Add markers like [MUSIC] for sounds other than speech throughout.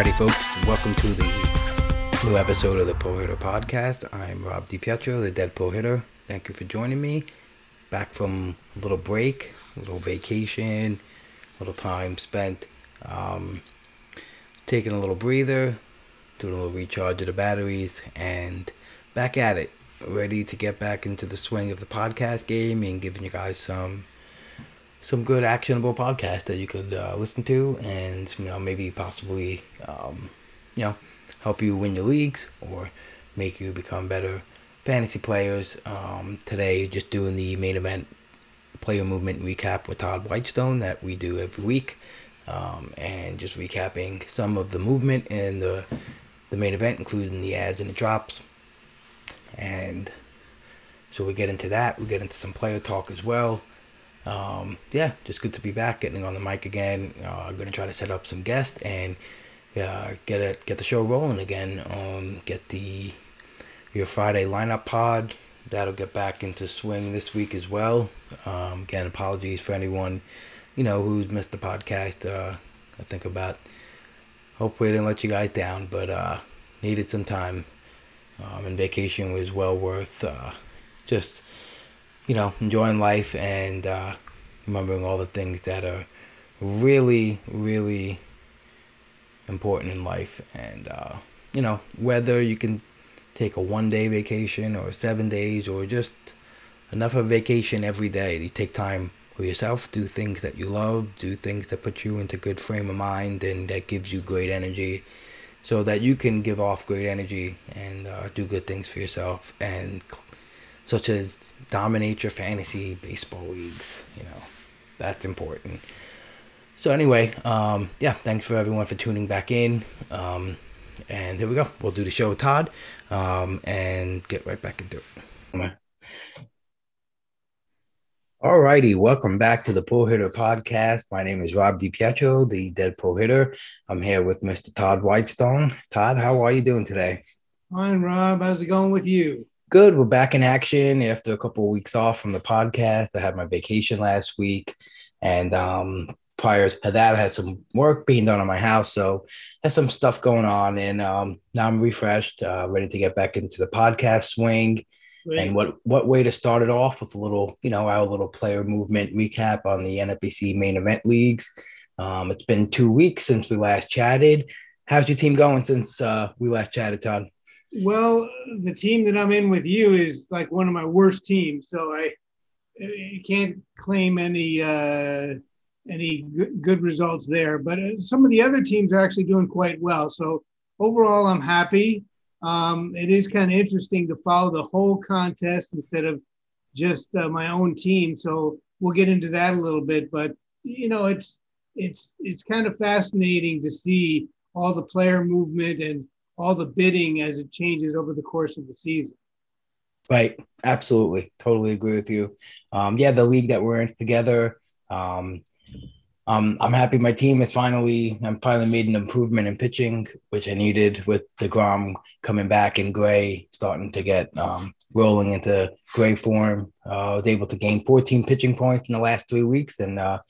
Alrighty, folks, welcome to the new episode of the Pull Hitter Podcast. I'm Rob DiPietro, the Dead Pull Hitter. Thank you for joining me. Back from a little break, a little vacation, a little time spent um, taking a little breather, doing a little recharge of the batteries, and back at it. Ready to get back into the swing of the podcast game and giving you guys some some good actionable podcasts that you could uh, listen to and you know maybe possibly um, you know help you win your leagues or make you become better fantasy players. Um, today just doing the main event player movement recap with todd whitestone that we do every week um, and just recapping some of the movement in the the main event including the ads and the drops. And so we get into that. We get into some player talk as well um, yeah, just good to be back, getting on the mic again. Uh, I'm gonna try to set up some guests and uh, get it, get the show rolling again. Um, get the your Friday lineup pod. That'll get back into swing this week as well. Um, again, apologies for anyone, you know, who's missed the podcast. Uh, I think about. Hopefully, I didn't let you guys down, but uh, needed some time. Um, and vacation was well worth uh, just you know, enjoying life and uh, remembering all the things that are really, really important in life. And, uh, you know, whether you can take a one day vacation or seven days or just enough of vacation every day, you take time for yourself, do things that you love, do things that put you into good frame of mind and that gives you great energy so that you can give off great energy and uh, do good things for yourself and such as dominate your fantasy baseball leagues. You know, that's important. So anyway, um, yeah, thanks for everyone for tuning back in. Um, and here we go. We'll do the show with Todd um, and get right back into it. All righty, welcome back to the Pull Hitter Podcast. My name is Rob DiPietro, the Dead Pull Hitter. I'm here with Mr. Todd Whitestone. Todd, how are you doing today? Fine, Rob. How's it going with you? Good. We're back in action after a couple of weeks off from the podcast. I had my vacation last week, and um, prior to that, I had some work being done on my house, so had some stuff going on, and um, now I'm refreshed, uh, ready to get back into the podcast swing. And what what way to start it off with a little, you know, our little player movement recap on the NFBC main event leagues. Um, it's been two weeks since we last chatted. How's your team going since uh, we last chatted, Todd? Well, the team that I'm in with you is like one of my worst teams, so I, I can't claim any uh, any good, good results there. But uh, some of the other teams are actually doing quite well. So overall, I'm happy. Um, it is kind of interesting to follow the whole contest instead of just uh, my own team. So we'll get into that a little bit. But you know, it's it's it's kind of fascinating to see all the player movement and all the bidding as it changes over the course of the season. Right. Absolutely. Totally agree with you. Um, yeah, the league that we're in together. Um, um, I'm happy my team is finally, I'm finally made an improvement in pitching, which I needed with DeGrom coming back and Gray starting to get um, rolling into Gray form. Uh, I was able to gain 14 pitching points in the last three weeks and uh,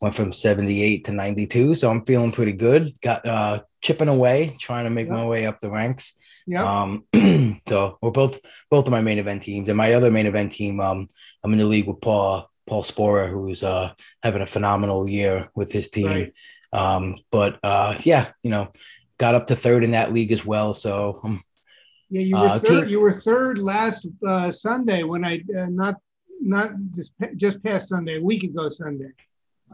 went from 78 to 92. So I'm feeling pretty good. Got uh, chipping away, trying to make yep. my way up the ranks. Yeah. Um, [CLEARS THROAT] so we're both both of my main event teams, and my other main event team. Um, I'm in the league with Paul Paul Sporer, who's uh having a phenomenal year with his team. Right. Um, but uh, yeah, you know, got up to third in that league as well. So I'm Yeah, you were uh, third. Team- you were third last uh, Sunday when I uh, not not just just past Sunday, a week ago Sunday,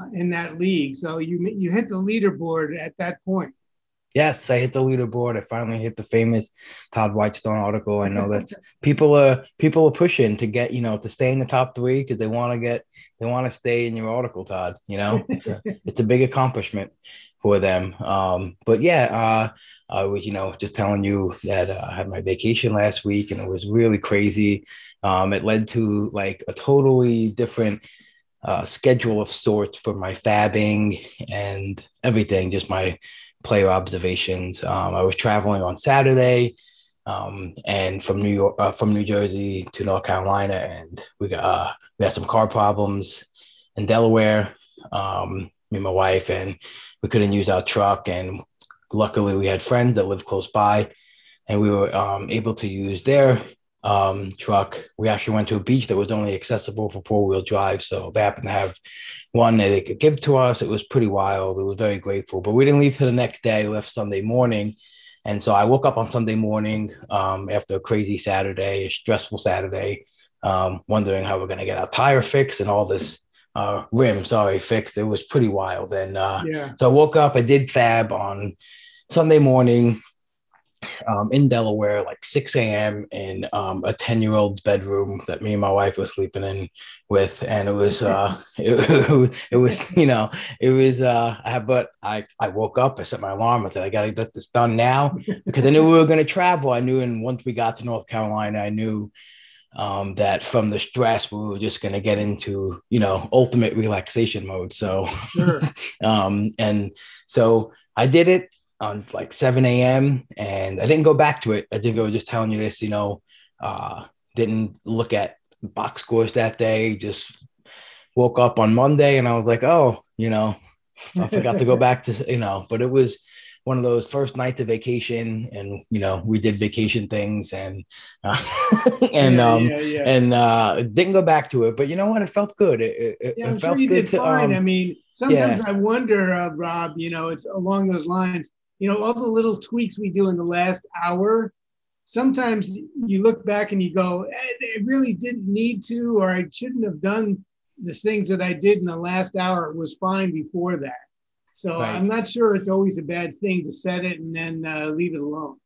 uh, in that league. So you you hit the leaderboard at that point. Yes, I hit the leaderboard. I finally hit the famous Todd Whitestone article. I know that [LAUGHS] people are people are pushing to get you know to stay in the top three because they want to get they want to stay in your article, Todd. You know, [LAUGHS] it's a, it's a big accomplishment for them. Um, but yeah, uh, I was you know just telling you that uh, I had my vacation last week and it was really crazy. Um, it led to like a totally different uh, schedule of sorts for my fabbing and everything. Just my player observations. Um, I was traveling on Saturday, um, and from New York, uh, from New Jersey to North Carolina, and we got uh, we had some car problems in Delaware. Um, me and my wife, and we couldn't use our truck, and luckily we had friends that lived close by, and we were um, able to use their um, truck. We actually went to a beach that was only accessible for four wheel drive. So they happened to have one that they could give to us. It was pretty wild. It was very grateful. But we didn't leave till the next day, left Sunday morning. And so I woke up on Sunday morning um, after a crazy Saturday, a stressful Saturday, um, wondering how we're going to get our tire fixed and all this uh, rim, sorry, fixed. It was pretty wild. And uh, yeah. so I woke up, I did fab on Sunday morning, um, in Delaware, like 6 a.m. in um, a 10 year old bedroom that me and my wife was sleeping in with. And it was, uh, [LAUGHS] it, it was, you know, it was, uh, I, but I, I woke up, I set my alarm. I said, I got to get this done now [LAUGHS] because I knew we were going to travel. I knew, and once we got to North Carolina, I knew um, that from the stress, we were just going to get into, you know, ultimate relaxation mode. So, sure. [LAUGHS] um, and so I did it on like 7 a.m. and I didn't go back to it. I think I was just telling you this, you know, uh, didn't look at box scores that day, just woke up on Monday and I was like, oh, you know, I forgot to go [LAUGHS] back to, you know, but it was one of those first nights of vacation and, you know, we did vacation things and, uh, [LAUGHS] and, yeah, um, yeah, yeah. and, uh, didn't go back to it, but you know what? It felt good. It, it, it felt sure good to, um, I mean, sometimes I wonder, uh, Rob, you know, it's along those lines you know, all the little tweaks we do in the last hour, sometimes you look back and you go, eh, I really didn't need to, or I shouldn't have done the things that I did in the last hour. It was fine before that. So right. I'm not sure it's always a bad thing to set it and then uh, leave it alone.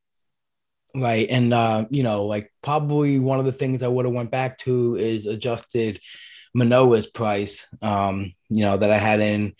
Right. And, uh, you know, like probably one of the things I would have went back to is adjusted Manoah's price, um, you know, that I had in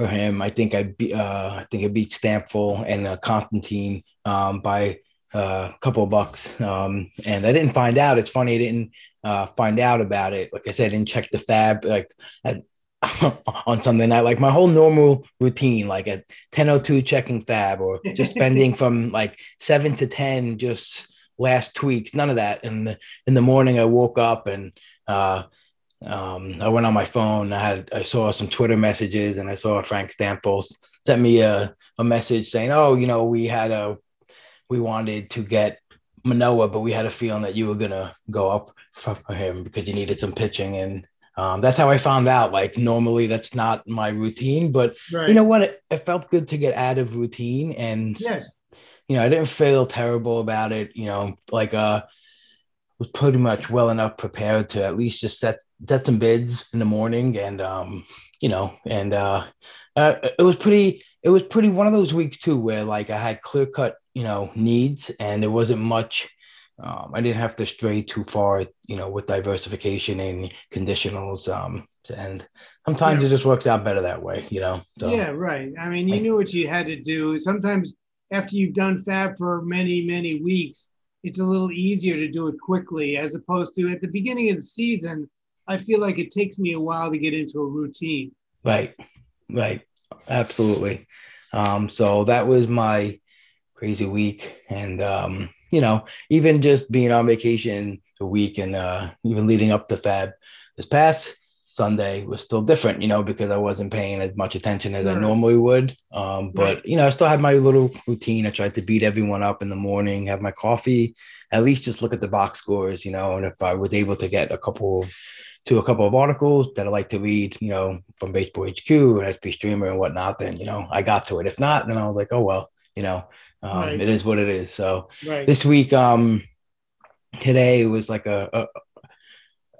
for him. I think I beat uh, I think I beat Stampfl and uh, Constantine um, by uh, a couple of bucks. Um, and I didn't find out. It's funny I didn't uh, find out about it. Like I said, I didn't check the fab like at, [LAUGHS] on Sunday night. Like my whole normal routine, like at 10:02 checking fab or just spending [LAUGHS] from like seven to ten just last tweaks. None of that. And in the morning, I woke up and uh, um, I went on my phone. I had I saw some Twitter messages, and I saw Frank Stampfl sent me a, a message saying, "Oh, you know, we had a we wanted to get Manoah, but we had a feeling that you were gonna go up for, for him because you needed some pitching." And um, that's how I found out. Like normally, that's not my routine, but right. you know what? It, it, felt good to get out of routine, and yes. you know, I didn't feel terrible about it. You know, like uh was pretty much well enough prepared to at least just set set some bids in the morning and um you know and uh, uh it was pretty it was pretty one of those weeks too where like i had clear cut you know needs and there wasn't much um, i didn't have to stray too far you know with diversification and conditionals um and sometimes yeah. it just works out better that way you know so, yeah right i mean you knew what you had to do sometimes after you've done fab for many many weeks it's a little easier to do it quickly as opposed to at the beginning of the season. I feel like it takes me a while to get into a routine. Right, right, absolutely. Um, so that was my crazy week, and um, you know, even just being on vacation a week and uh, even leading up to Fab this past Sunday was still different, you know, because I wasn't paying as much attention as I normally would. Um, but right. you know, I still had my little routine. I tried to beat everyone up in the morning, have my coffee, at least just look at the box scores, you know, and if I was able to get a couple to a couple of articles that I like to read, you know, from Baseball HQ and SP Streamer and whatnot, then you know, I got to it. If not, then I was like, oh well, you know, um, Right. it is what it is. So Right. this week, um, today was like a, a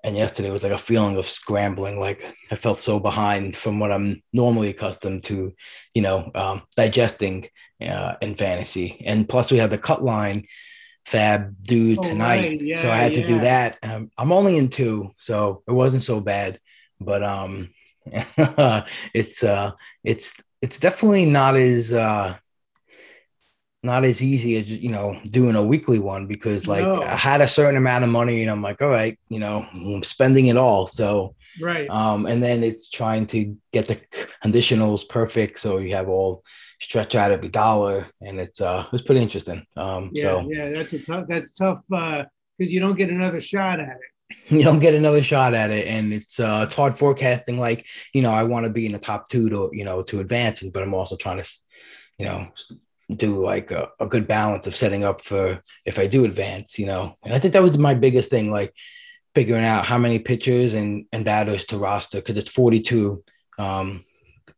and yesterday was like a feeling of scrambling. Like I felt so behind from what I'm normally accustomed to, you know, um, digesting uh, in fantasy. And plus, we had the cut line fab due Oh, tonight, right. Yeah, so I had to do that. Um, I'm only in two, so it wasn't so bad. But um, [LAUGHS] it's uh, it's it's definitely not as uh, not as easy as you know doing a weekly one because like No. I had a certain amount of money and I'm like, all right, you know, I'm spending it all. So right. um, and then it's trying to get the conditionals perfect so you have all stretch out every dollar and it's uh it's pretty interesting. Um, yeah. so Yeah. That's a tough. That's tough because you don't get another shot at it. [LAUGHS] you don't get another shot at it and it's uh it's hard forecasting like you know i want to be in the top two to you know to advance but i'm also trying to you know do like a, a good balance of setting up for if i do advance you know and i think that was my biggest thing like figuring out how many pitchers and and batters to roster because it's 42 um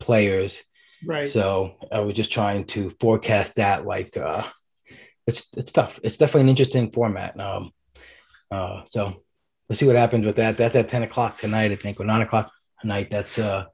players Right. so I was just trying to forecast that. Like, uh, it's it's tough. It's definitely an interesting format. Um, uh, so we'll see what happens with that. That's at ten o'clock tonight, I think, or nine o'clock tonight. That's uh,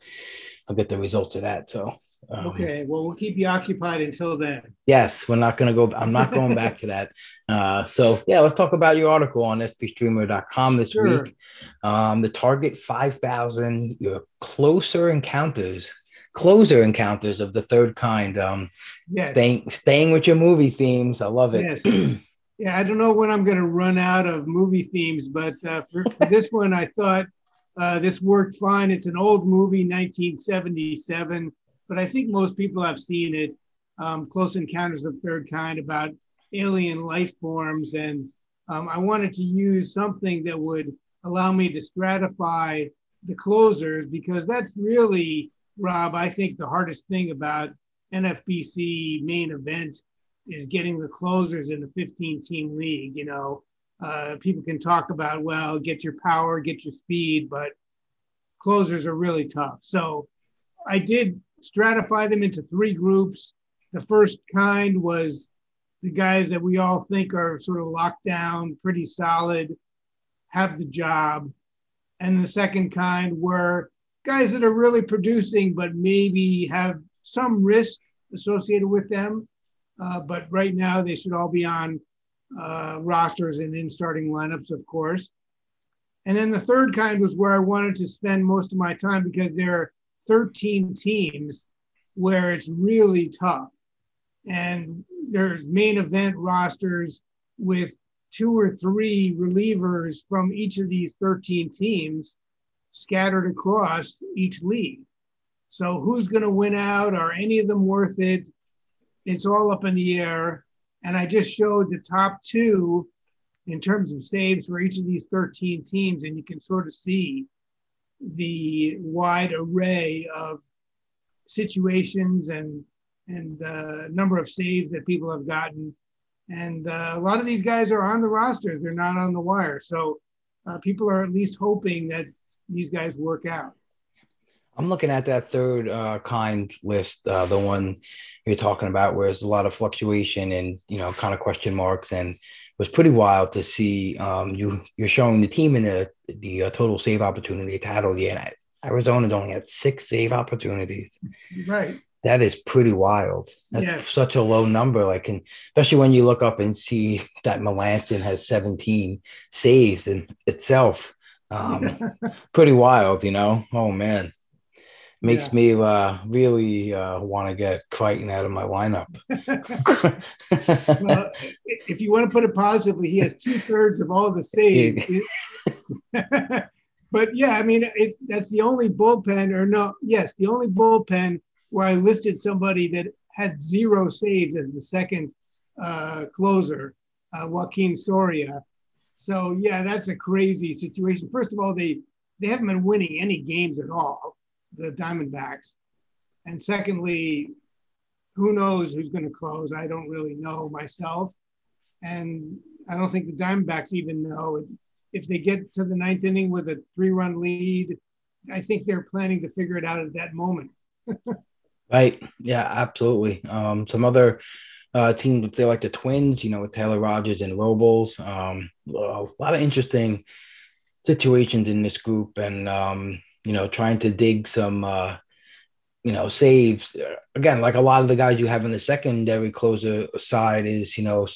I'll get the results of that. So um, okay. Well, we'll keep you occupied until then. Yes, we're not going to go. I'm not going back to that. [LAUGHS] Uh, so yeah, let's talk about your article on spstreamer.com this Sure. week. Um, the target 5,000 your closer encounters, closer encounters of the third kind. Um, Yes. staying staying with your movie themes. I love it. Yes. Yeah, I don't know when I'm going to run out of movie themes, but uh, for, for this [LAUGHS] one, I thought uh, this worked fine. It's an old movie, 1977, but I think most people have seen it. Um, Close Encounters of the Third Kind about alien life forms, and um, I wanted to use something that would allow me to stratify the closers because that's really, Rob, I think the hardest thing about NFBC main event is getting the closers in a 15 team league. You know, uh, people can talk about, well, get your power, get your speed, but closers are really tough. So I did stratify them into three groups. The first kind was the guys that we all think are sort of locked down, pretty solid, have the job. And the second kind were guys that are really producing, but maybe have some risk associated with them. Uh, but right now, they should all be on uh, rosters and in starting lineups, of course. And then the third kind was where I wanted to spend most of my time because there are 13 teams where it's really tough. And there's main event rosters with two or three relievers from each of these 13 teams scattered across each league. So who's going to win out? Are any of them worth it? It's all up in the air. And I just showed the top two in terms of saves for each of these 13 teams, and you can sort of see the wide array of situations and and uh, number of saves that people have gotten. And uh, a lot of these guys are on the roster; they're not on the wire. So uh, people are at least hoping that these guys work out. I'm looking at that third uh, kind list, uh, the one you're talking about, where there's a lot of fluctuation and you know, kind of question marks, and it was pretty wild to see. Um, you you're showing the team in the the uh, total save opportunity title. Yeah, Arizona's only had six save opportunities. Right. That is pretty wild. That's Yes. such a low number. Like, and especially when you look up and see [LAUGHS] that Melancon has 17 saves in itself. Um, [LAUGHS] pretty wild, you know. Oh man, makes Yeah. me uh, really uh, want to get Crichton out of my lineup. [LAUGHS] [LAUGHS] well, if you want to put it positively, he has two thirds of all the saves. [LAUGHS] but yeah, I mean, it, that's the only bullpen, or no, yes, the only bullpen where I listed somebody that had zero saves as the second uh, closer, uh, Joaquin Soria. So yeah, that's a crazy situation. First of all, they they haven't been winning any games at all, the Diamondbacks, and secondly, who knows who's going to close? I don't really know myself, and I don't think the Diamondbacks even know if they get to the ninth inning with a three-run lead. I think they're planning to figure it out at that moment. [LAUGHS] Right. Yeah, absolutely. Um, some other uh, teams, they like the Twins, you know, with Taylor Rogers and Robles. Um, a lot of interesting situations in this group, and um, you know, trying to dig some, uh, you know, saves. Again, like a lot of the guys you have in the secondary closer side is, you know,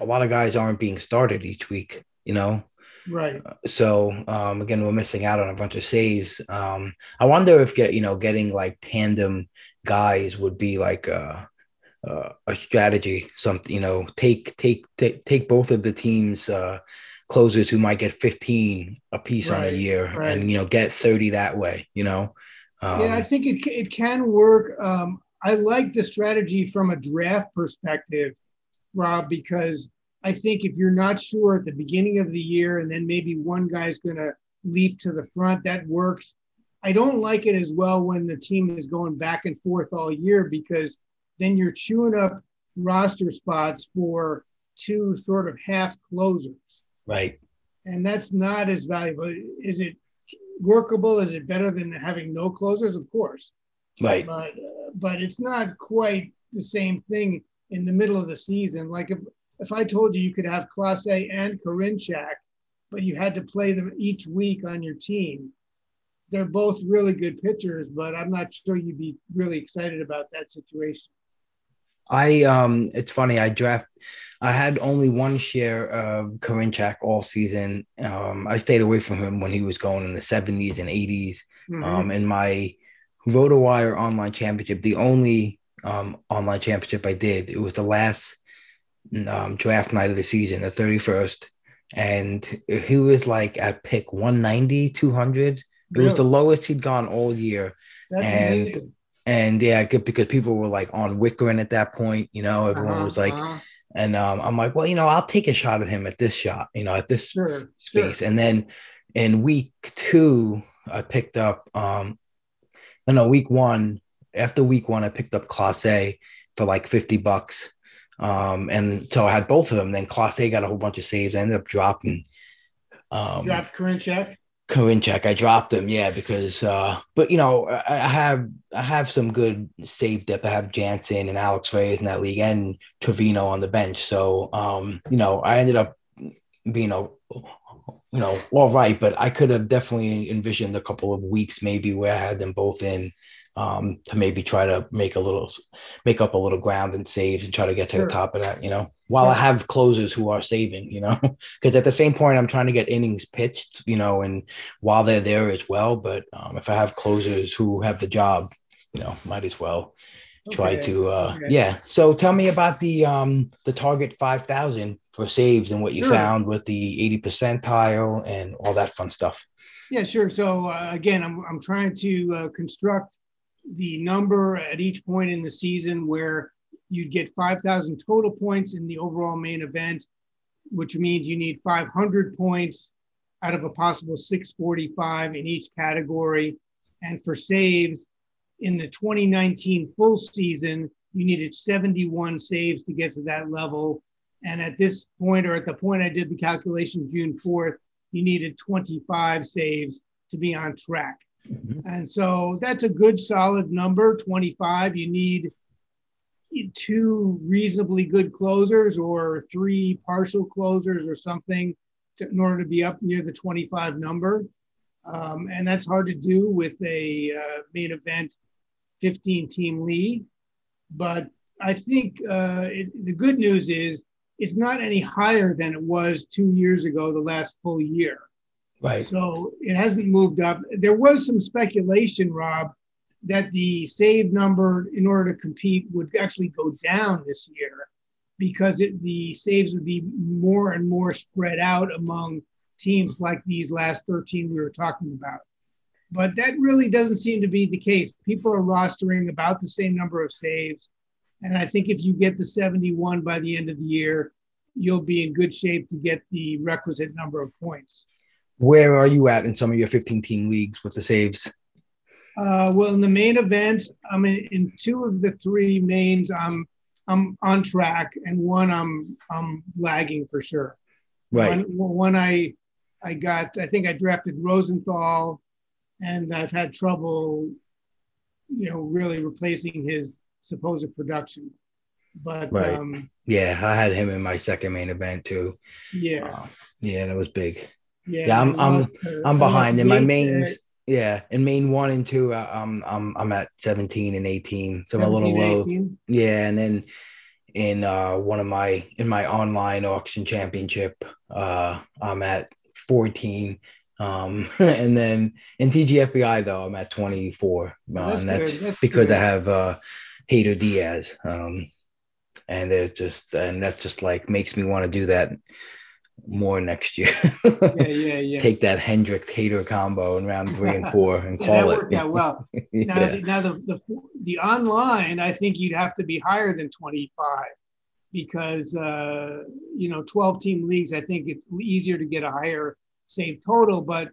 a lot of guys aren't being started each week. You know, Right. so um, again, we're missing out on a bunch of saves. Um, I wonder if get you know getting like tandem guys would be like a, a, a strategy. Something you know take take take take both of the teams uh, closers who might get 15 a piece on a year right. and you know get 30 that way. You know. Um, yeah, I think it, it can work. Um, I like the strategy from a draft perspective, Rob, because I think if you're not sure at the beginning of the year and then maybe one guy's going to leap to the front, that works. I don't like it as well when the team is going back and forth all year because then you're chewing up roster spots for two sort of half closers right. and that's not as valuable. Is it workable? Is it better than having no closers? Of course, Right. but uh, but it's not quite the same thing in the middle of the season. Like if if I told you you could have Clase and Karinchak, but you had to play them each week on your team, they're both really good pitchers, but I'm not sure you'd be really excited about that situation. I um it's funny, I draft I had only one share of Karinchak all season. Um I stayed away from him when he was going in the 70s and 80s. Mhm. Um in my RotoWire online championship, the only um online championship I did, it was the last um draft night of the season, the 31st. And he was like at pick 190, 200. It was the lowest he'd gone all year. That's and- amazing. And yeah, good because people were like on Wickering at that point, you know, everyone Uh-huh, was like, uh-huh. and um, I'm like, well, you know, I'll take a shot at him at this shot, you know, at this sure, sure. space. And then in week two, I picked up, um, no, no, week one, after week one, I picked up Clase for like 50 bucks. Um, and so I had both of them. Then Clase got a whole bunch of saves. I ended up dropping um, Drop Karinchak. Karinchak. I dropped him, yeah, because uh, but you know, I, I have I have some good save depth. I have Jansen and Alex Reyes in that league and Trevino on the bench. So um, you know, I ended up being a you know, all right, but I could have definitely envisioned a couple of weeks maybe where I had them both in um to maybe try to make a little make up a little ground and saves and try to get to Sure. the top of that, you know, while I have closers who are saving, you know, [LAUGHS] because at the same point I'm trying to get innings pitched, you know, and while they're there as well. But um, if I have closers who have the job, you know, might as well try Okay, to uh okay. yeah. So tell me about the um the target five thousand for saves and what you Sure. found with the 80 percentile and all that fun stuff. Yeah, sure. So uh, again, I'm, I'm trying to uh, construct the number at each point in the season where you'd get 5,000 total points in the overall main event, which means you need 500 points out of a possible 645 in each category. And for saves in the 2019 full season, you needed 71 saves to get to that level. And at this point, or at the point I did the calculation June 4th, you needed 25 saves to be on track. Mhm. And so that's a good solid number 25. You need two reasonably good closers or three partial closers or something to, in order to be up near the 25 number. Um, and that's hard to do with a uh, main event 15 team league. But I think uh, it, the good news is it's not any higher than it was two years ago, the last full year. Right. So it hasn't moved up. There was some speculation, Rob, that the save number in order to compete would actually go down this year because it, the saves would be more and more spread out among teams like these last 13 we were talking about. But that really doesn't seem to be the case. People are rostering about the same number of saves. And I think if you get the 71 by the end of the year, you'll be in good shape to get the requisite number of points. Where are you at in some of your 15 team leagues with the saves? Uh, well, in the main events, I'm in, in two of the three mains. I'm I'm on track, and one I'm I'm lagging for sure. Right. One, one I I got. I think I drafted Rosenthal, and I've had trouble you know, really replacing his supposed production. But Right. um, Yeah, I had him in my second main event too. yeah, Uh, yeah, that was big. Yeah, yeah, I'm- I'm- I'm behind in my mains. Yeah, in main one and two, I'm I'm I'm at 17 and 18, so I'm a little 17, low. 18. Yeah, and then in uh one of my in my online auction championship, uh I'm at 14. Um [LAUGHS] and then in TGFBI though, I'm at 24. Uh, That's and that's that's because good. I have uh Hader Diaz. Um and it just and that just like makes me want to do that more next year. Yeah, yeah, [LAUGHS] yeah. Take that Hendrick Hader combo in round three and four [LAUGHS] and Yeah, call that it. worked out well. [LAUGHS] Now, yeah. the, now the, the the online, I think you'd have to be higher than 25 because uh, you know 12 team leagues. I think it's easier to get a higher save total, but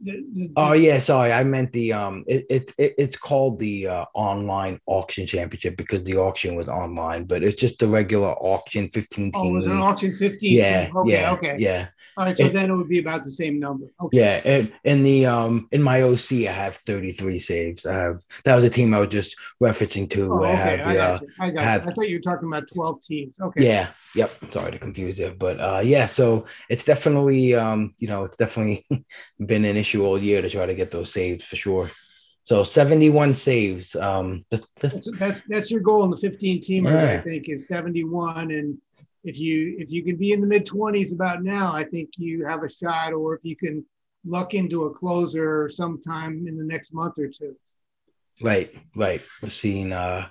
the, the, Oh yeah, sorry. I meant the um. It, it, it it's called the uh, online auction championship because the auction was online, but it's just the regular auction, fifteen oh, team was it an league. auction 15 Yeah? Okay, yeah, okay. yeah, All right, so It- then it would be about the same number. Okay. yeah. And in the um in my OC, I have thirty three saves. I have that was a team I was just referencing to. Oh, where I okay, have I the, uh, got you. I got have- I thought you were talking about 12 teams. Okay. Yeah. Yep. Sorry to confuse you, but uh, yeah. So it's definitely, um, you know, it's definitely [LAUGHS] been an issue all year to try to get those saves for sure. So seventy-one saves. Um, that's, that's, That's, your goal in the 15 teamers, I think, is 71. And if you if you can be in the mid 20s about now, I think you have a shot. Or if you can luck into a closer sometime in the next month or two. right. Right. We're seeing. Uh,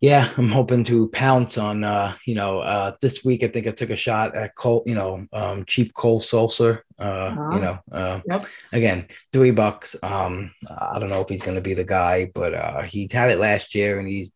yeah, I'm hoping to pounce on. Uh, you know, uh, this week I think I took a shot at Cole. You know, um, cheap Cole Sulser. Uh, Uh-huh. you know, uh, Yep. again, three bucks. Um, I don't know if he's going to be the guy, but uh, he had it last year and he's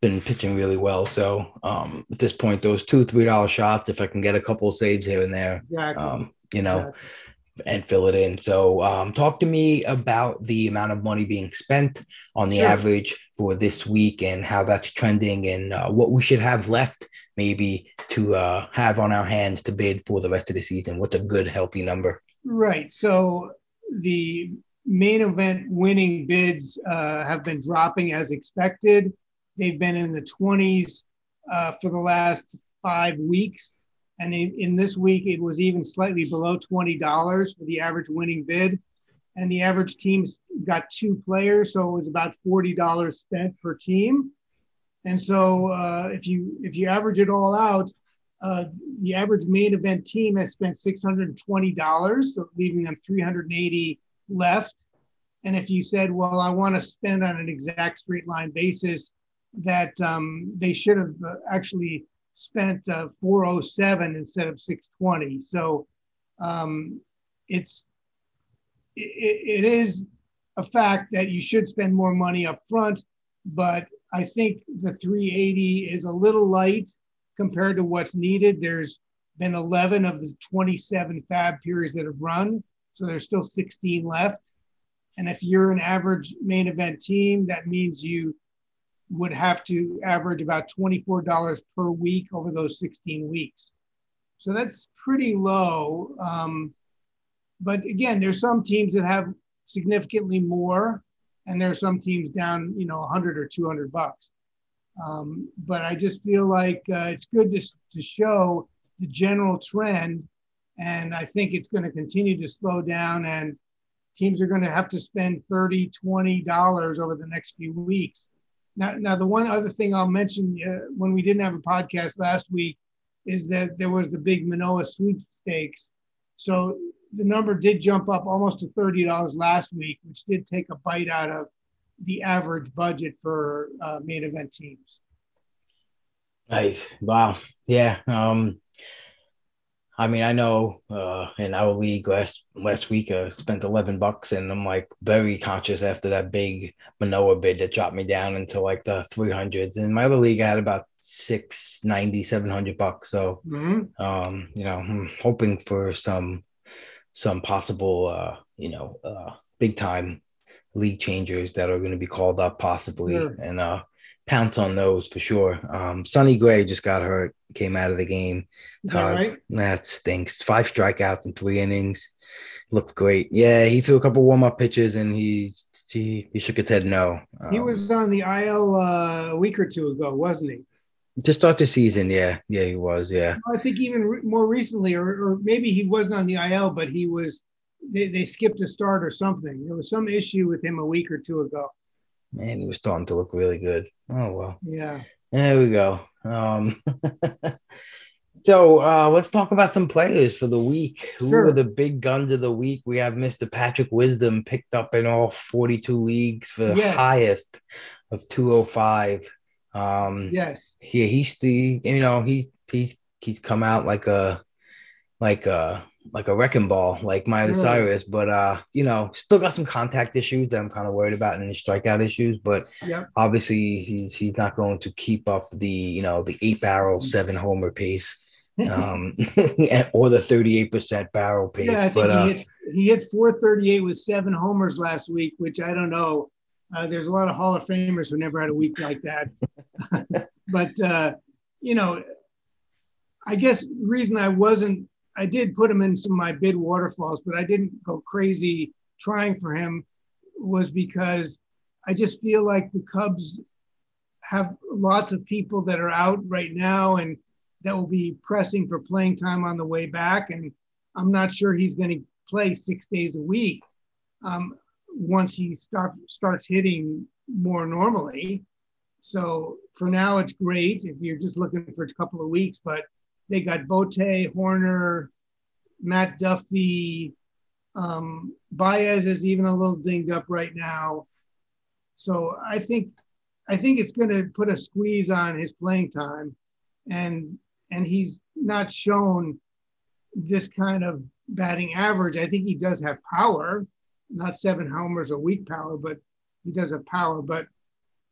been pitching really well. So um, at this point, those two three dollar shots, if I can get a couple of saves here and there, Exactly. um, you know, Exactly. and fill it in. So um, talk to me about the amount of money being spent on the Sure. average for this week and how that's trending and uh, what we should have left maybe to uh, have on our hands to bid for the rest of the season. What's a good healthy number? Right. So the main event winning bids uh, have been dropping as expected. They've been in the 20s uh, for the last five weeks. And in, in this week, it was even slightly below $20 for the average winning bid. And the average teams got two players, so it was about $40 spent per team. And so uh, if you if you average it all out, uh, the average main event team has spent $620, so leaving them 380 left. And if you said, well, I want to spend on an exact straight line basis, that um, they should have uh, actually spent uh, 407 instead of 620. So um, it's it, it is a fact that you should spend more money up front, but I think the 380 is a little light compared to what's needed. There's been 11 of the 27 fab periods that have run, so there's still 16 left. And if you're an average main event team, that means you would have to average about $24 per week over those 16 weeks. So that's pretty low. Um, but again, there's some teams that have significantly more, and there are some teams down, you know, 100 or 200 bucks. Um, but I just feel like uh, it's good to, to show the general trend. And I think it's going to continue to slow down, and teams are going to have to spend 30 $20 over the next few weeks. Now, now the one other thing I'll mention uh, when we didn't have a podcast last week is that there was the big Manoah sweepstakes. So the number did jump up almost to $30 last week, which did take a bite out of the average budget for uh, main event teams. Nice. Wow. Yeah. Um, I mean, I know uh, in our league last last week, I spent eleven bucks, and I'm like very conscious after that big Manoah bid that dropped me down into like the three hundreds. In my other league, I had about six ninety, seven hundred bucks. So, Mm-hmm. um, you know, I'm hoping for some some possible, uh, you know, uh, big time league changers that are going to be called up possibly, Sure. and uh, pounce on those for sure. Um, Sonny Gray just got hurt, came out of the game. That right? That stinks. Five strikeouts in three innings. Looked great. Yeah, he threw a couple warm up pitches and he he, he shook his head no. He Um, was on the IL uh, a week or two ago, wasn't he? to start the season. Yeah, yeah, he was. Yeah, I think even re- more recently, or, or maybe he wasn't on the IL, but he was. They, they skipped a start or something. There was some issue with him a week or two ago. Man, he was starting to look really good. Oh well. Yeah. There we go. Um, [LAUGHS] so uh, let's talk about some players for the week. Who are the big guns of the week? We have Mr. Patrick Wisdom picked up in all 42 leagues for the Yes. highest of 205. Um, Yes. yeah, he's the you know he he's he's come out like a like a like a wrecking ball, like Miley? Cyrus, but uh, you know, still got some contact issues that I'm kind of worried about and his strikeout issues, but Yep. obviously he's he's not going to keep up the you know the eight barrel seven homer pace [LAUGHS] um [LAUGHS] or the 38% barrel pace yeah, but uh he hit he hit 438 with seven homers last week, which I don't know. Uh, there's a lot of Hall of Famers who never had a week like that. [LAUGHS] but uh, you know, I guess the reason I wasn't I did put him in some of my bid waterfalls, but I didn't go crazy trying for him was because I just feel like the Cubs have lots of people that are out right now and that will be pressing for playing time on the way back. And I'm not sure he's going to play six days a week um, once he start, starts hitting more normally. So for now, it's great if you're just looking for a couple of weeks. But they got Bote, Hoerner, Matt Duffy, um, Baez is even a little dinged up right now. So I think I think it's going to put a squeeze on his playing time, and and he's not shown this kind of batting average. I think he does have power, not seven homers a week power, but he does have power. But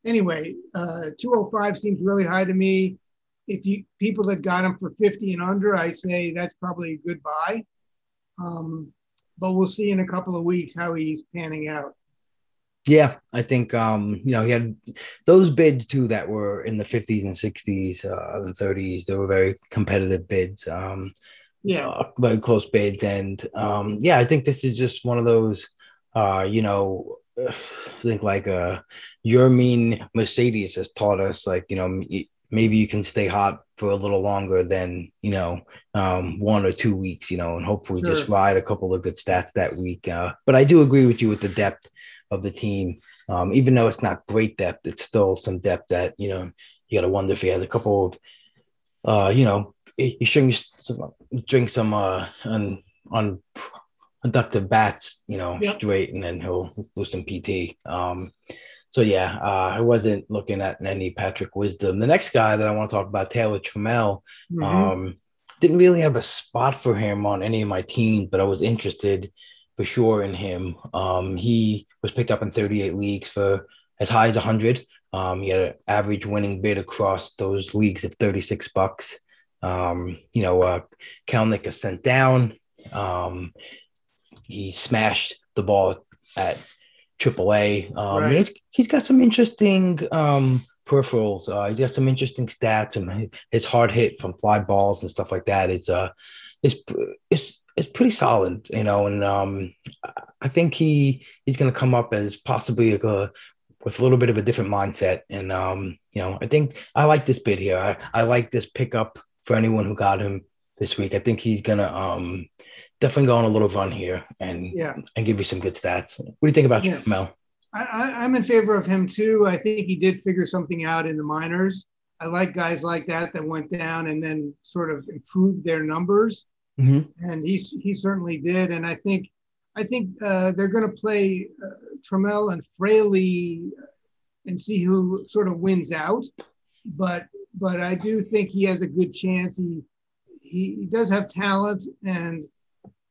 anyway, uh, 205 seems really high to me. If you people that got him for 50 and under, I say that's probably a good buy. Um, but we'll see in a couple of weeks how he's panning out. Yeah, I think um, you know he had those bids too that were in the 50s and 60s uh, and 30s. They were very competitive bids, um, Yeah, uh, very close bids, and um, yeah, I think this is just one of those. Uh, you know, I [SIGHS] think like uh, Yermin Mercedes has taught us, like you know, maybe you can stay hot for a little longer than you know um, one or two weeks, you know, and hopefully just ride a couple of good stats that week. Uh, but I do agree with you with the depth of the team. Um, even though it's not great depth, it's still some depth that you know you got to wonder if he has a couple of, uh, you know, he some, drink some uh, on on conductive bats, you know, Yep. straight, and then he'll lose some PT. Um, so yeah, uh, I wasn't looking at any Patrick Wisdom. The next guy that I want to talk about, Taylor Trammell, Mhm. um, didn't really have a spot for him on any of my teams, but I was interested for sure in him. Um, he was picked up in 38 leagues for as high as 100. Um, he had an average winning bid across those leagues of 36 bucks. Um, you know, uh, Kelenic is sent down. Um, he smashed the ball at AAA. Um, Right. he's- he's got some interesting um, peripherals. Uh, he's got some interesting stats, and his hard hit from fly balls and stuff like that is uh, is it's it's pretty solid, you know. And um, I think he he's going to come up as possibly a with a little bit of a different mindset. And um, you know, I think I like this bid here. I, I like this pickup for anyone who got him this week. I think he's gonna um definitely go on a little run here and Yeah. and give you some good stats. What do you think about Yeah. Mel? I, I'm in favor of him too. I think he did figure something out in the minors. I like guys like that that went down and then sort of improved their numbers, Mhm. and he he certainly did. And I think I think uh, they're going to play uh, Trammell and Fraley and see who sort of wins out. But but I do think he has a good chance. He he, he does have talent, and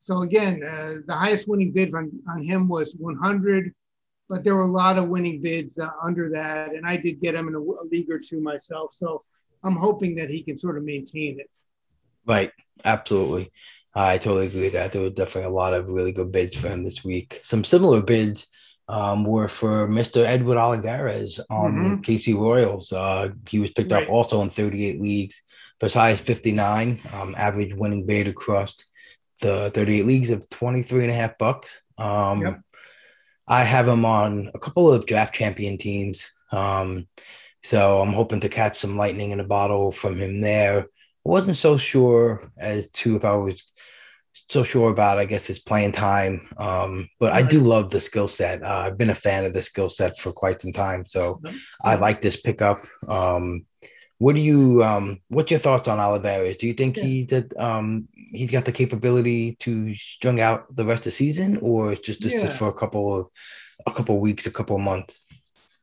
so again, uh, the highest winning bid on, on him was 100 but there were a lot of winning bids uh, under that, and I did get him in a, a league or two myself. So I'm hoping that he can sort of maintain it. Right, absolutely. I totally agree with that. There were definitely a lot of really good bids for him this week. Some similar bids um, were for Mr. Edward Olivares on mm-hmm. KC Royals. Uh, he was picked right. up also in 38 leagues for as 59. Um, average winning bid across the 38 leagues of 23 and a half bucks. Um, yep. I have him on a couple of draft champion teams. Um, so I'm hoping to catch some lightning in a bottle from him there. I wasn't so sure as to if I was so sure about, I guess, his playing time. Um, but. I do love the skill set. Uh, I've been a fan of the skill set for quite some time. So I like this pickup. Um, what do you um, what's your thoughts on Olivares? Do you think yeah. he did um, he's got the capability to string out the rest of the season or just just, yeah. just for a couple of a couple of weeks, a couple of months?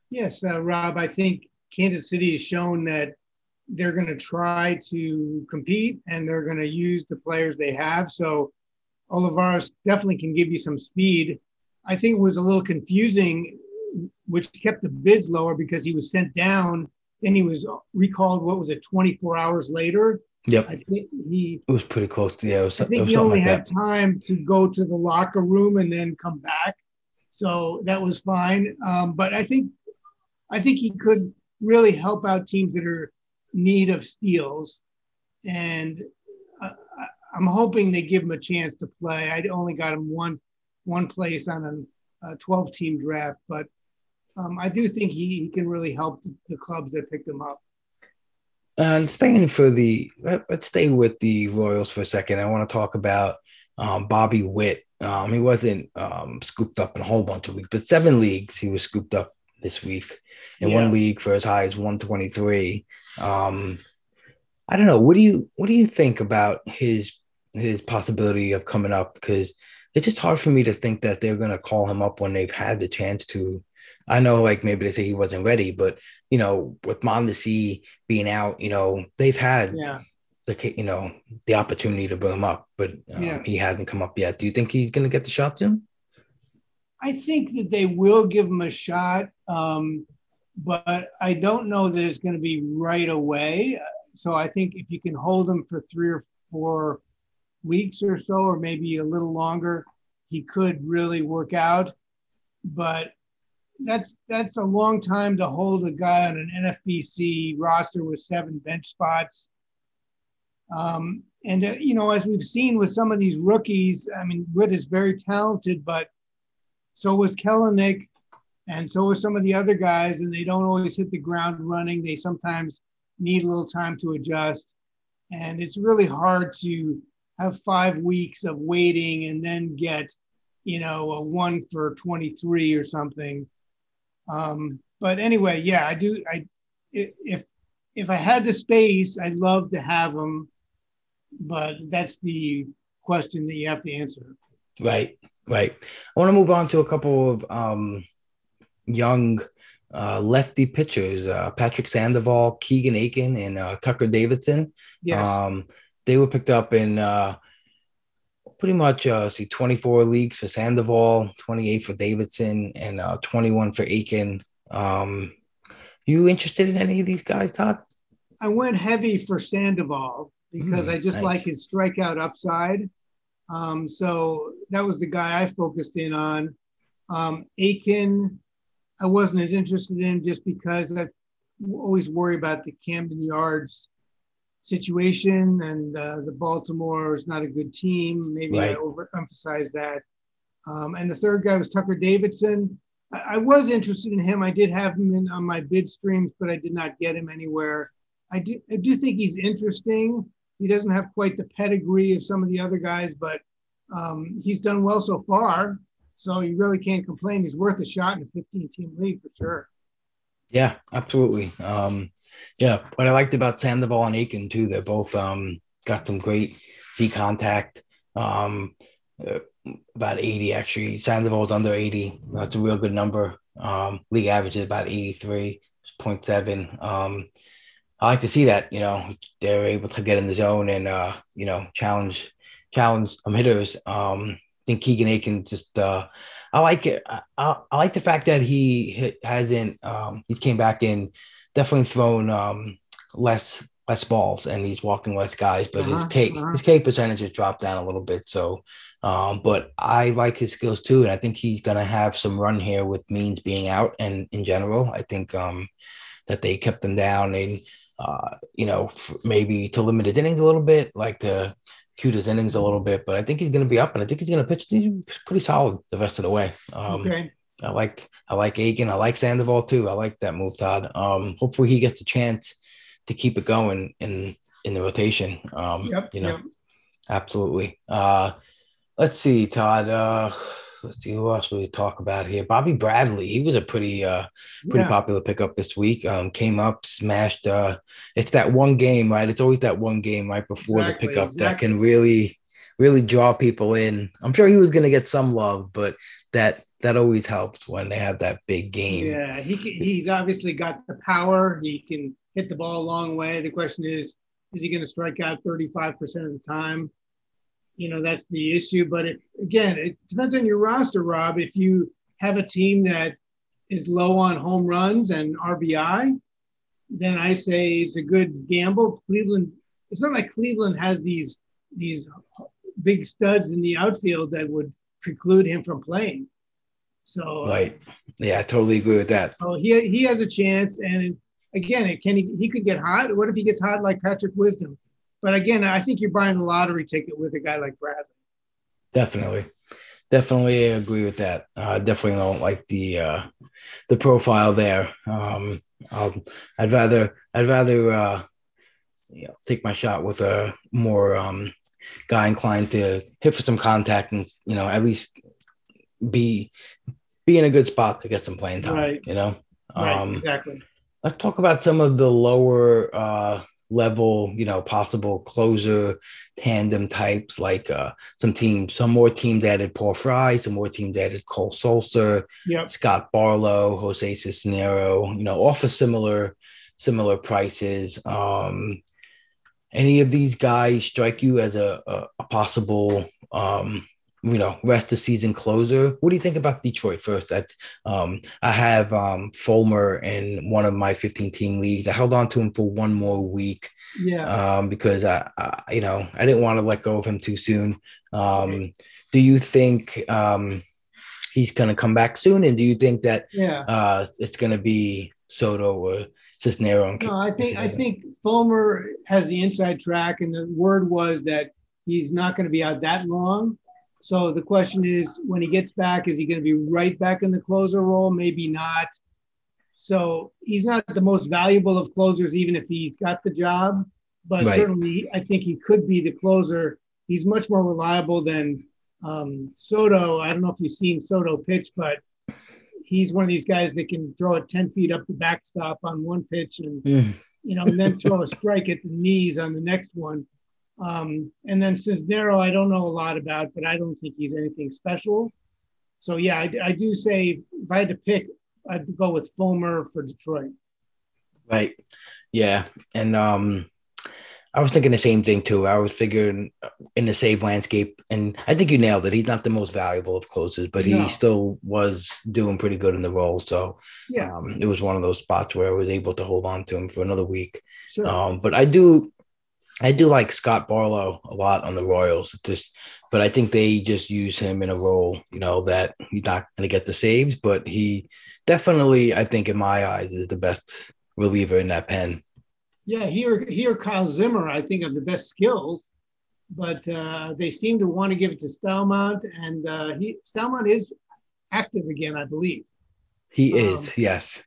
Yes, uh, Rob, I think Kansas City has shown that they're going to try to compete and they're going to use the players they have. So Olivares definitely can give you some speed. I think it was a little confusing, which kept the bids lower because he was sent down. Then he was recalled. What was it? 24 hours later. Yep. I think he. It was pretty close to yeah. It was, I think he only like had that. time to go to the locker room and then come back, so that was fine. Um, but I think, I think he could really help out teams that are need of steals, and I, I'm hoping they give him a chance to play. I only got him one one place on a, a 12 team draft, but um, I do think he, he can really help the, clubs that picked him up. And staying for the let, us stay with the Royals for a second. I want to talk about um, Bobby Witt. Um, he wasn't um, scooped up in a whole bunch of leagues, but seven leagues he was scooped up this week. In yeah. one league for as high as 123. Um, I don't know. What do you what do you think about his his possibility of coming up? Because it's just hard for me to think that they're gonna call him up when they've had the chance to. I know, like maybe they say he wasn't ready, but you know, with Mondesi being out, you know, they've had yeah. the you know the opportunity to bring him up, but um, yeah. he hasn't come up yet. Do you think he's gonna get the shot soon? I think that they will give him a shot, um, but I don't know that it's going to be right away. So I think if you can hold him for three or four weeks or so, or maybe a little longer, he could really work out. But that's that's a long time to hold a guy on an NFBC roster with seven bench spots. Um, and uh, you know, as we've seen with some of these rookies, I mean, Witt is very talented, but so was Kelenic, and so was some of the other guys, and they don't always hit the ground running. They sometimes need a little time to adjust. And it's really hard to have five weeks of waiting and then get, you know, a one for 23 or something. Um, but anyway, yeah, I do. I if if I had the space, I'd love to have them, but that's the question that you have to answer. Right. Right. I want to move on to a couple of um, young uh, lefty pitchers, uh, Patrick Sandoval, Keegan Akin, and uh, Tucker Davidson. Yes. Um, they were picked up in uh, pretty much uh, see 24 leagues for Sandoval, 28 for Davidson, and uh, 21 for Akin. Um, you interested in any of these guys, Todd? I went heavy for Sandoval because mm, I just nice. like his strikeout upside. Um, so that was the guy I focused in on. Um, Akin, I wasn't as interested in just because I always worry about the Camden Yards situation and uh, the Baltimore is not a good team. Maybe right. I overemphasized that. Um, and the third guy was Tucker Davidson. I, I, was interested in him. I did have him in on my bid streams, but I did not get him anywhere. I do, I do think he's interesting. He doesn't have quite the pedigree of some of the other guys, but um, he's done well so far. So you really can't complain. He's worth a shot in a 15 team league for sure. Yeah, absolutely. Um, yeah, what I liked about Sandoval and Akin too, they're both um, got some great Z contact. Um, uh, about 80 actually. Sandoval's under 80. That's a real good number. Um, league average is about 83.7. Um, I like to see that, you know, they're able to get in the zone and, uh, you know, challenge, challenge um, hitters. Um, I think Keegan Akin just, uh, I like it. I, I, like the fact that he hasn't, um, he came back in definitely thrown, um, less, less balls and he's walking less guys, but uh-huh, his K, uh-huh. his K percentage has dropped down a little bit. So, Um, but I like his skills too, and I think he's gonna have some run here with Means being out, and in general, I think um, that they kept him down and uh, you know maybe to limit his innings a little bit, like to cute his innings a little bit. But I think he's gonna be up, and I think he's gonna pitch pretty solid the rest of the way. Um, okay. I like I like Akin. I like Sandoval too. I like that move, Todd. Um, hopefully he gets the chance to keep it going in in the rotation. Um, yep, you know, yep. absolutely. Uh, let's see, Todd. Uh, let's see who else we talk about here. Bobby Bradley. He was a pretty uh pretty yeah. popular pickup this week. Um, came up, smashed. Uh, it's that one game, right? It's always that one game right before exactly, the pickup exactly. that can really really draw people in. I'm sure he was going to get some love, but that that always helps when they have that big game. Yeah, he he's obviously got the power. He can hit the ball a long way. The question is, is he going to strike out 35% of the time? You know, that's the issue. But it, again, it depends on your roster, Rob. If you have a team that is low on home runs and RBI, then I say it's a good gamble. Cleveland, it's not like Cleveland has these these big studs in the outfield that would preclude him from playing. So right, yeah, I totally agree with that. Oh, he he has a chance, and again, can he he could get hot? What if he gets hot like Patrick Wisdom? But again, I think you're buying a lottery ticket with a guy like Bradley. Definitely, definitely agree with that. I uh, definitely don't like the uh, the profile there. Um, I'll, I'd rather I'd rather uh, you know, take my shot with a more um, guy inclined to hit for some contact and you know at least be be in a good spot to get some playing time. Right. You know. Right. Um, exactly. Let's talk about some of the lower uh, level, you know, possible closer tandem types, like uh, some teams, some more teams added Paul Fry, some more teams added Cole Sulser, yep. Scott Barlow, Jose Cisnero, you know, offer similar similar prices. Um, any of these guys strike you as a, a, a possible um, you know, rest of season closer. What do you think about Detroit first? That's um, I have um, Fulmer in one of my 15 team leagues. I held on to him for one more week. Yeah. Um, because I, I, you know, I didn't want to let go of him too soon. Um, do you think um, he's going to come back soon? And do you think that yeah. uh, it's going to be Soto or Cisnero? No, I think I think Fulmer has the inside track, and the word was that he's not going to be out that long. So the question is, when he gets back, is he going to be right back in the closer role? Maybe not. So he's not the most valuable of closers, even if he's got the job. But right. certainly, I think he could be the closer. He's much more reliable than um, Soto. I don't know if you've seen Soto pitch, but he's one of these guys that can throw it 10 feet up the backstop on one pitch and, mm. you know, and then throw a strike at the knees on the next one. Um, and then Cisnero, I don't know a lot about, but I don't think he's anything special. So yeah, I, I do say if I had to pick, I'd go with Fulmer for Detroit. Right. Yeah. And um, I was thinking the same thing too. I was figuring in the save landscape, and I think you nailed it. He's not the most valuable of closers, but he no. still was doing pretty good in the role. So yeah, um, it was one of those spots where I was able to hold on to him for another week. Sure. Um, but I do, I do like Scott Barlow a lot on the Royals. Just, but I think they just use him in a role, you know, that he's not going to get the saves, but he definitely, I think, in my eyes, is the best reliever in that pen. Yeah, here, here, Kyle Zimmer, I think, have the best skills, but uh, they seem to want to give it to Staumont, and uh, he Staumont is active again, I believe. He um, is, yes.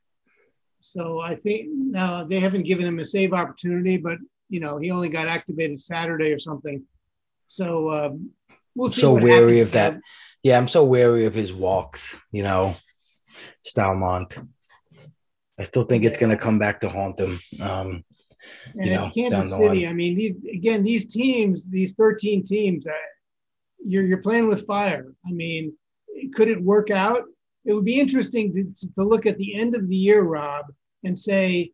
So I think now they haven't given him a save opportunity, but you know, he only got activated Saturday or something. So um, we'll see. So wary of that. Yeah, I'm so wary of his walks. You know, Staumont. I still think it's going to come back to haunt him. Um, and it's know, Kansas City. I mean, these again, these teams, these 13 teams, uh, you're you're playing with fire. I mean, could it work out? It would be interesting to, to look at the end of the year, Rob, and say,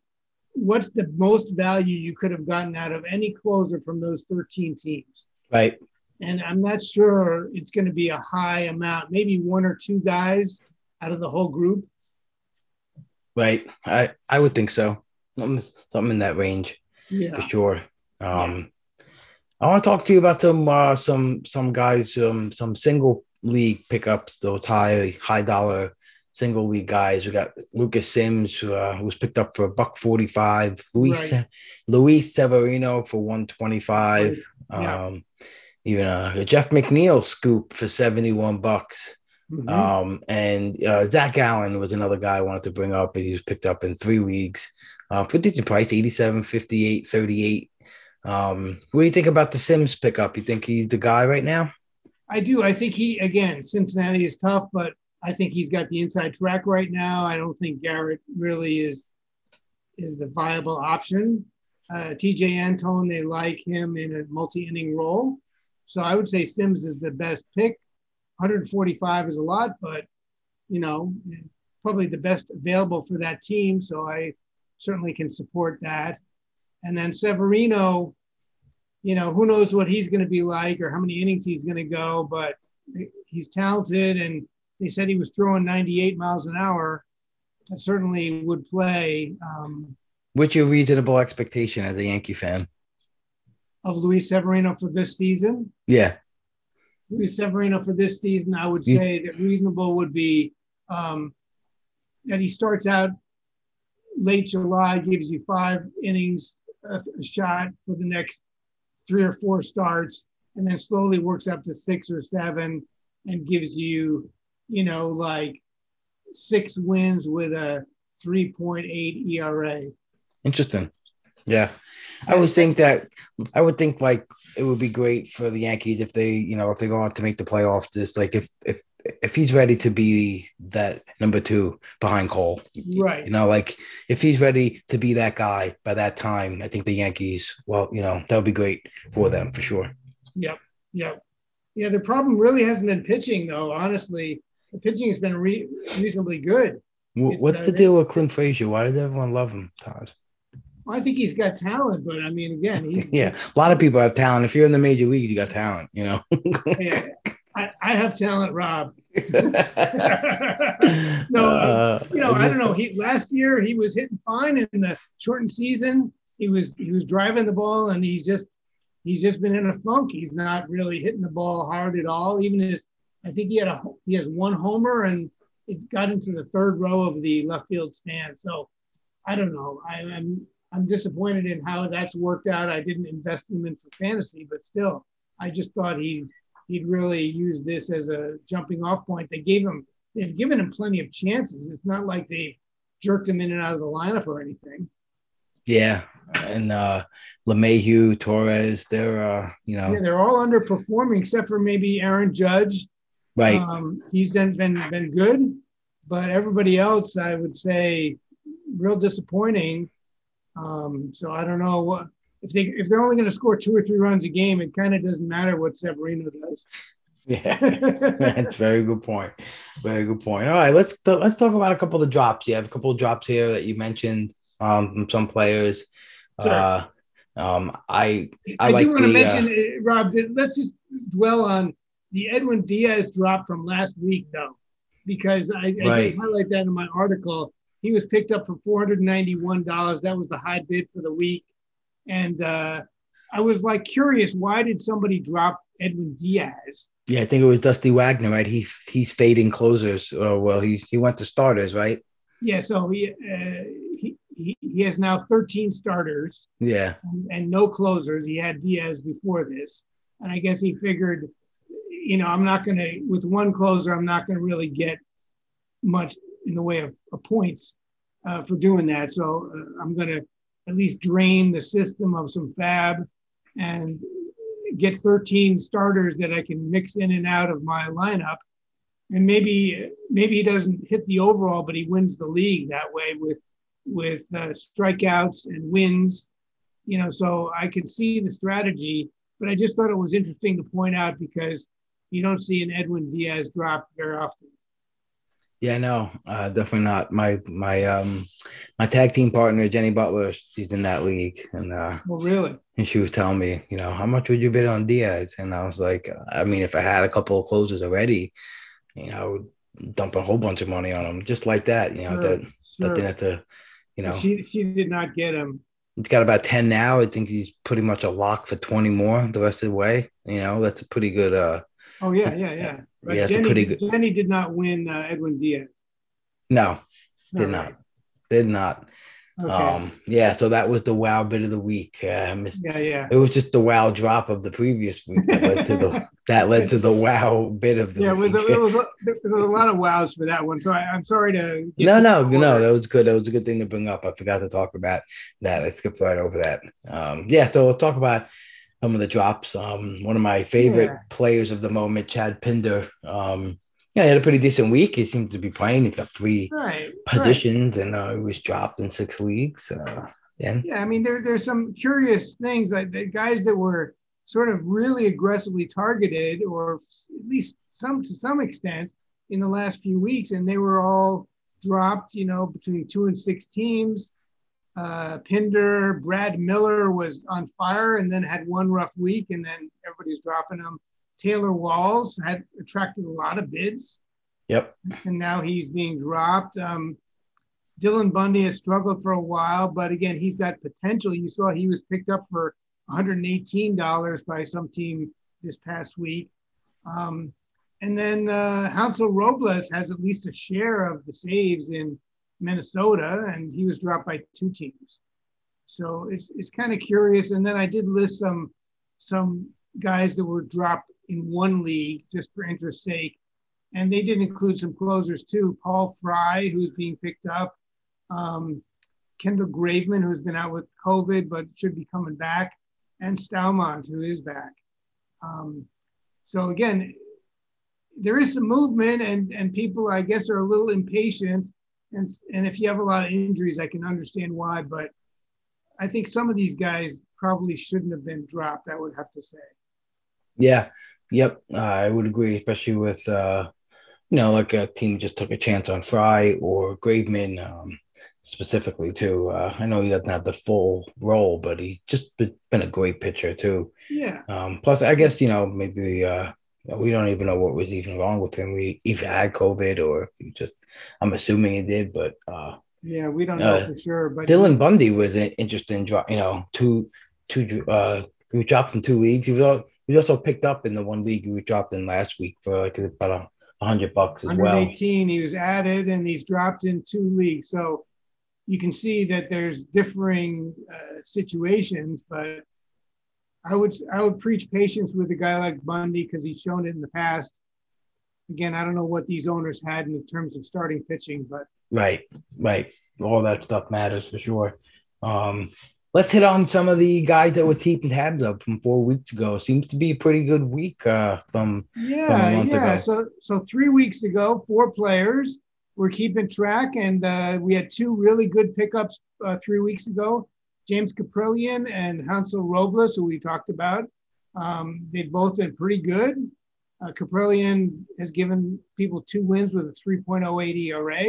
what's the most value you could have gotten out of any closer from those 13 teams? Right. And I'm not sure it's going to be a high amount, maybe one or two guys out of the whole group. Right. I, I would think so. Something, something in that range yeah. for sure. Um, yeah. I want to talk to you about some uh, some some guys, um, some single league pickups, those high high dollar single league guys. We got Lucas Sims, who, uh, who was picked up for a buck forty five. Luis Right. Luis Severino for one twenty five. Yeah. Um, even uh, Jeff McNeil scoop for seventy one bucks. Mhm. Um, and uh, Zach Allen was another guy I wanted to bring up, but he was picked up in three leagues. Uh, for decent price, 87, 58, 38. Um, what do you think about the Sims pickup? You think he's the guy right now? I do. I think he again, Cincinnati is tough, but I think he's got the inside track right now. I don't think Garrett really is is the viable option. Uh, Tejay Antone, they like him in a multi-inning role, so I would say Sims is the best pick. 145 is a lot, but you know, probably the best available for that team. So I certainly can support that. And then Severino, you know, who knows what he's going to be like or how many innings he's going to go, but he's talented. And they said he was throwing 98 miles an hour. That certainly would play um, What's your reasonable expectation as a Yankee fan? of Luis Severino for this season. Yeah. Luis Severino for this season, I would say that reasonable would be um, that he starts out late July, gives you five innings, a, a shot for the next three or four starts, and then slowly works up to six or seven and gives you, you know, like six wins with a 3.8 ERA. Interesting. Yeah. I would think that I would think like it would be great for the Yankees if they, you know, if they go on to make the playoffs, just like if if if he's ready to be that number two behind Cole. Right. You know, like if he's ready to be that guy by that time, I think the Yankees, well, you know, that would be great for them for sure. Yep. Yep. Yeah. The problem really hasn't been pitching, though. Honestly, the pitching has been re- reasonably good. What's uh, the deal with Clint Frazier? Why does everyone love him, Todd? I think he's got talent, but I mean, again, he's [LAUGHS] Yeah, a lot of people have talent. If you're in the major leagues, you got talent. You know. [LAUGHS] Yeah, I, I have talent, Rob. [LAUGHS] no, No, uh, You know, I don't know. He last year he was hitting fine in the shortened season. He was he was driving the ball, and he's just he's just been in a funk. He's not really hitting the ball hard at all. Even his, I think he had a he has one homer, and it got into the third row of the left field stand. So I don't know. I, I'm I'm disappointed in how that's worked out. I didn't invest him in for fantasy, but still, I just thought he he'd really use this as a jumping off point. They gave him they've given him plenty of chances. It's not like they jerked him in and out of the lineup or anything. Yeah, and uh LeMahieu, Torres, they're uh, you know, Yeah, they're all underperforming except for maybe Aaron Judge. Right. Um, he's been, been been good, but everybody else, I would say, real disappointing. Um, so I don't know what if they if they're only going to score two or three runs a game. It kind of doesn't matter what Severino does. [LAUGHS] yeah. That's very good point. Very good point. All right, let's let's talk about a couple of drops. You have a couple of drops here that you mentioned um from some players. Sure. Uh um I I I, like do want to mention, uh, Rob. Let's just dwell on the Edwin Diaz drop from last week, though, because I, I Right. highlight that in my article. He was picked up for four hundred ninety-one dollars. That was the high bid for the week, and uh, I was like curious, why did somebody drop Edwin Diaz? yeah, I think it was Dusty Wagner, right? He he's fading closers. Or well, he he went to starters, right? Yeah, so he uh, he, he he has now thirteen starters. Yeah. and, and no closers. He had Diaz before this, and I guess he figured, you know, I'm not going to with one closer, I'm not going to really get much in the way of, of points uh, for doing that. So uh, I'm going to at least drain the system of some fab and get 13 starters that I can mix in and out of my lineup. And maybe maybe he doesn't hit the overall, but he wins the league that way with with uh, strikeouts and wins you know, so I can see the strategy, but I just thought it was interesting to point out because you don't see an Edwin Diaz drop very often. Yeah, no, uh, definitely not. My my um my tag team partner Jenny Butler, she's in that league, and uh, Well, really? and she was telling me, you know, how much would you bid on Diaz? And I was like, I mean, if I had a couple of closes already, you know, I would dump a whole bunch of money on him, just like that. You know, Sure, that that didn't have to, you know, She she did not get him. he's got about 10 now. I think he's pretty much a lock for 20 more the rest of the way. You know, that's a pretty good. uh Oh yeah, yeah, yeah. But Yeah, it's a Jenny, pretty good- Jenny did not win uh, Edwin Diaz. No, did not. right. Did not. Okay. Um, yeah, so that was the wow bit of the week. Uh, yeah, yeah. it was just the wow drop of the previous week that led to the [LAUGHS] that led to the wow bit of the Yeah, it was, a, it, was a, there was a lot of wows for that one. So I, I'm sorry to. no, no, no, that was good. That was a good thing to bring up. I forgot to talk about that. I skipped right over that. Um, yeah, so we'll talk about some of the drops. Um, one of my favorite Yeah. players of the moment, Chad Pinder. Um, yeah, he had a pretty decent week. He seemed to be playing. He's got three Right. right. positions, and uh, he was dropped in six weeks. Uh, yeah, Yeah, I mean, there, there's some curious things like the guys that were sort of really aggressively targeted, or at least some to some extent, in the last few weeks, and they were all dropped. You know, between two and six teams. Uh, Pinder, Brad Miller was on fire, and then had one rough week, and then everybody's dropping him. Taylor Walls had attracted a lot of bids yep, and now he's being dropped. Um, Dylan Bundy has struggled for a while, but again, he's got potential. You saw he was picked up for $118 by some team this past week. Um, and then uh, Hansel Robles has at least a share of the saves in Minnesota, and he was dropped by two teams. So it's, it's kind of curious. And then I did list some some guys that were dropped in one league just for interest's sake and they did include some closers too. Paul Fry, who's being picked up, um, Kendall Graveman, who's been out with COVID but should be coming back, and Staumont, who is back. Um, so again, there is some movement, and and people, I guess, are a little impatient. And and if you have a lot of injuries, I can understand why. But I think some of these guys probably shouldn't have been dropped. I would have to say. yeah, yep. Uh, I would agree, especially with uh, you know, like a team just took a chance on Fry or Graveman um, specifically too. Uh, I know he doesn't have the full role, but he's just been, been a great pitcher too. Yeah. Um, plus, I guess you know maybe uh, we don't even know what was even wrong with him. We either had COVID or he just. I'm assuming he did, but uh, Yeah, we don't know Uh, for sure. But Dylan Bundy was in- interested in drop. You know, two two uh, he was dropped in two leagues. He was al- he was also picked up in the one league he was dropped in last week for like about a, hundred bucks as well. 118 he was added and he's dropped in two leagues so you can see that there's differing uh, situations but i would i would preach patience with a guy like bundy because he's shown it in the past again i don't know what these owners had in terms of starting pitching but Right, right. All that stuff matters for sure. Um, let's hit on some of the guys that were keeping tabs up from four weeks ago. Seems to be a pretty good week. Uh, from yeah month yeah ago. so so three weeks ago four players were keeping track and uh, we had two really good pickups uh, three weeks ago james kaprielian and hansel robles who we talked about um, they've both been pretty good uh, kaprielian has given people two wins with a 3.08 era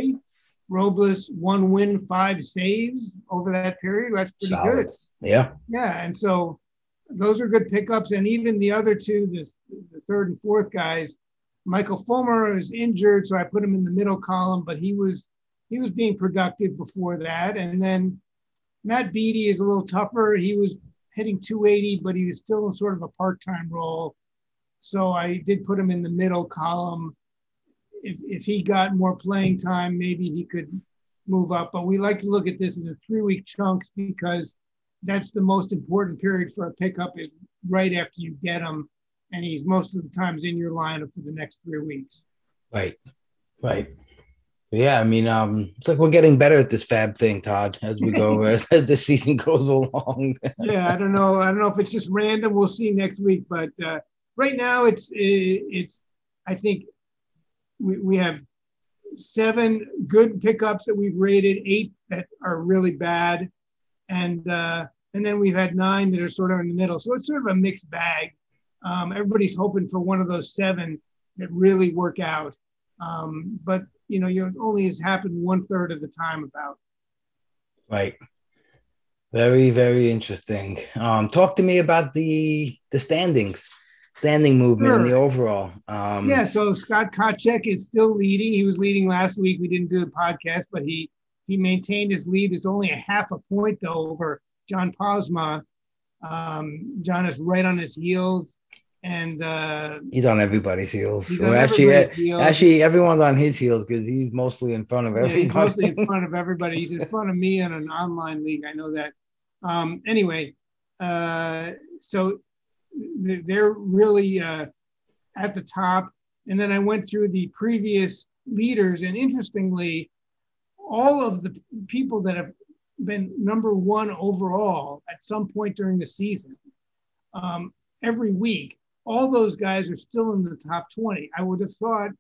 robles one win five saves over that period that's pretty solid. good Yeah, yeah, and so those are good pickups. And even the other two, this, the third and fourth guys, Michael Fulmer is injured, so I put him in the middle column, but he was he was being productive before that. And then Matt Beaty is a little tougher. He was hitting 280, but he was still in sort of a part-time role. So I did put him in the middle column. If if he got more playing time, maybe he could move up. But we like to look at this in the three-week chunks because that's the most important period for a pickup is right after you get him, and he's most of the times in your lineup for the next three weeks. right, right. Yeah, I mean, um, it's like we're getting better at this fab thing, Todd, as we go [LAUGHS] [LAUGHS] as the season goes along. Yeah, I don't know. I don't know if it's just random. We'll see next week, but uh, right now it's it's. I think we we have seven good pickups that we've rated, eight that are really bad, and uh, and then we've had nine that are sort of in the middle. So it's sort of a mixed bag. Um, everybody's hoping for one of those seven that really work out, um, but you know, you only has happened one third of the time about. Right. Very, very interesting. Um, talk to me about the the standings, standing movement and the overall. Um, Yeah, so Scott Kotchek is still leading. He was leading last week. We didn't do the podcast, but he he maintained his lead. It's only a half a point though over John Posma. Um, John is right on his heels, and uh, he's on everybody's heels. He's Well, on actually, everybody's heels. actually, everyone's on his heels because he's mostly in front of Yeah, everybody. he's mostly in front of [LAUGHS] everybody. He's in front of me in an online league. I know that. Um, anyway, uh, so th- they're really uh, at the top. And then I went through the previous leaders, and interestingly, all of the people that have been number one overall at some point during the season, um, every week, all those guys are still in the top 20. I would have thought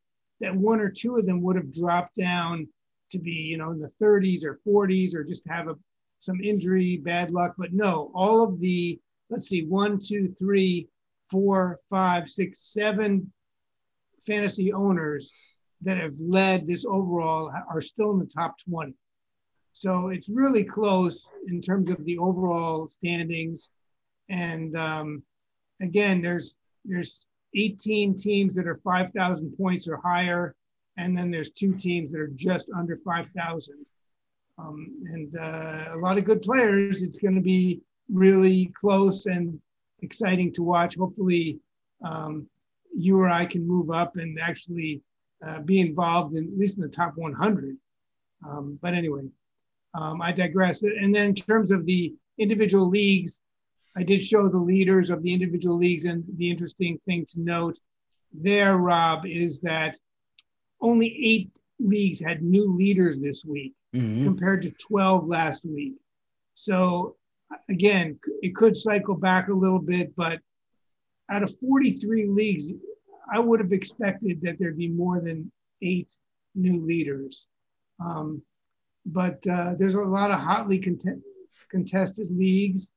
that one or two of them would have dropped down to be, you know, in the 30s or 40s or just have a, some injury, bad luck. But no, all of the, let's see, one, two, three, four, five, six, seven fantasy owners that have led this overall are still in the top 20. So it's really close in terms of the overall standings. And um, again, there's there's 18 teams that are 5,000 points or higher, and then there's two teams that are just under 5,000. Um, and uh, a lot of good players. It's going to be really close and exciting to watch. Hopefully, um, you or I can move up and actually uh, be involved in at least in the top 100. Um, but anyway, um, I digress. And then in terms of the individual leagues, I did show the leaders of the individual leagues, and the interesting thing to note there, Rob, is that only eight leagues had new leaders this week Mhm. compared to 12 last week. So again, it could cycle back a little bit, but out of 43 leagues, I would have expected that there'd be more than eight new leaders. Um, but uh, there's a lot of hotly contested leagues.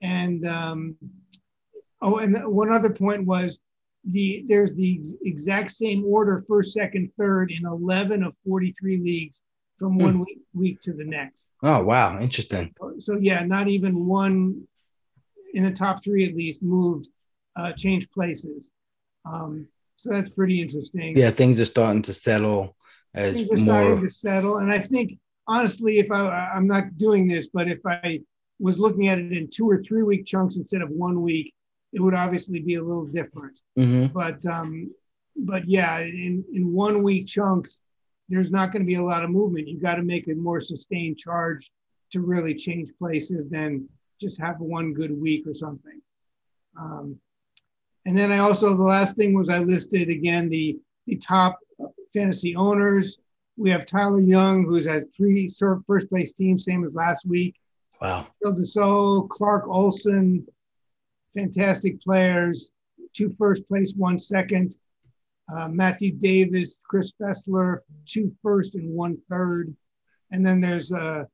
And um, oh, and one other point was the there's the ex- exact same order first, second, third in 11 of 43 leagues from one week, week to the next. Oh wow, interesting. So yeah, not even one in the top three at least moved, uh, changed places. Um, so that's pretty interesting. Yeah, things are starting to settle as we're starting more. to settle. And I think honestly, if I I'm not doing this, but if I was looking at it in two or three week chunks instead of one week, it would obviously be a little different. Mhm. But um, but yeah, in in one week chunks, there's not going to be a lot of movement. You got to make a more sustained charge to really change places than just have one good week or something. Um, and then I also the last thing was I listed again the the top fantasy owners. We have Tyler Young, who's at three first place teams, same as last week. Wow. Phil Deso, Clark Olson, fantastic players. Two first place, one second. Uh, Matthew Davis, Chris Fessler, two first and one third. And then there's a,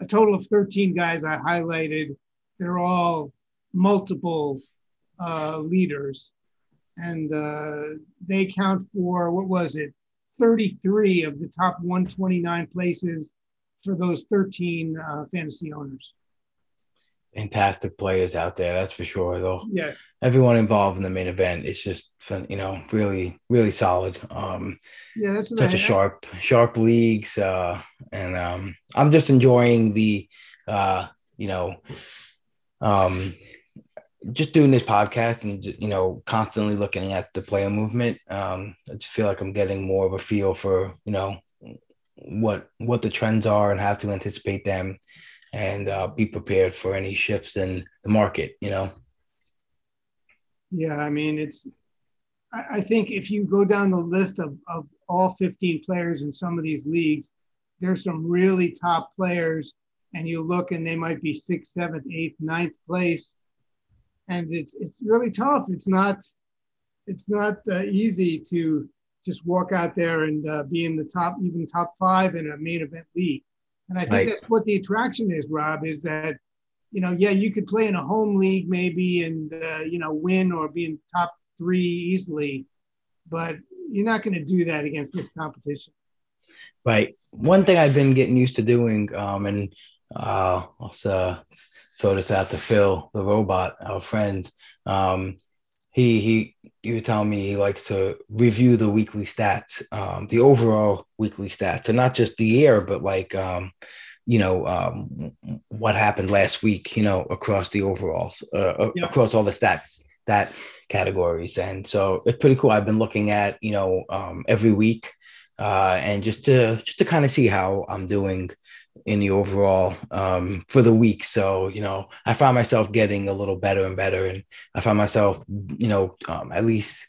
a total of 13 guys I highlighted. They're all multiple uh, leaders. And uh, they count for, what was it, 33 of the top 129 places for those 13 uh, fantasy owners. Fantastic players out there, that's for sure. Though Yes. everyone involved in the main event, it's just fun- you know really really solid. Um, Yeah, such a sharp sharp leagues, uh, and um, I'm just enjoying the uh, you know um, just doing this podcast and you know constantly looking at the player movement. Um, I just feel like I'm getting more of a feel for you know what what the trends are and how to anticipate them and uh, be prepared for any shifts in the market. You know. Yeah, I mean, it's. I, think if you go down the list of, of all 15 players in some of these leagues, there's some really top players, and you look and they might be sixth, seventh, eighth, ninth place, and it's it's really tough. It's not, it's not uh, easy to just walk out there and uh, be in the top, even top five in a main event league. And I think Right. that's what the attraction is, Rob, is that you know, yeah, you could play in a home league maybe and uh, you know win or be in top three easily, but you're not going to do that against this competition. Right. One thing I've been getting used to doing, um, and uh, I'll uh, throw this out to Phil, the robot, our friend. Um, he he he was telling me he likes to review the weekly stats, um, the overall weekly stats, and not just the year, but like um, you know um, what happened last week you know across the overalls uh, Yep. across all the stat that categories and so it's pretty cool i've been looking at you know um, every week uh, and just to just to kind of see how i'm doing in the overall um, for the week. So you know i find myself getting a little better and better and i find myself you know um, at least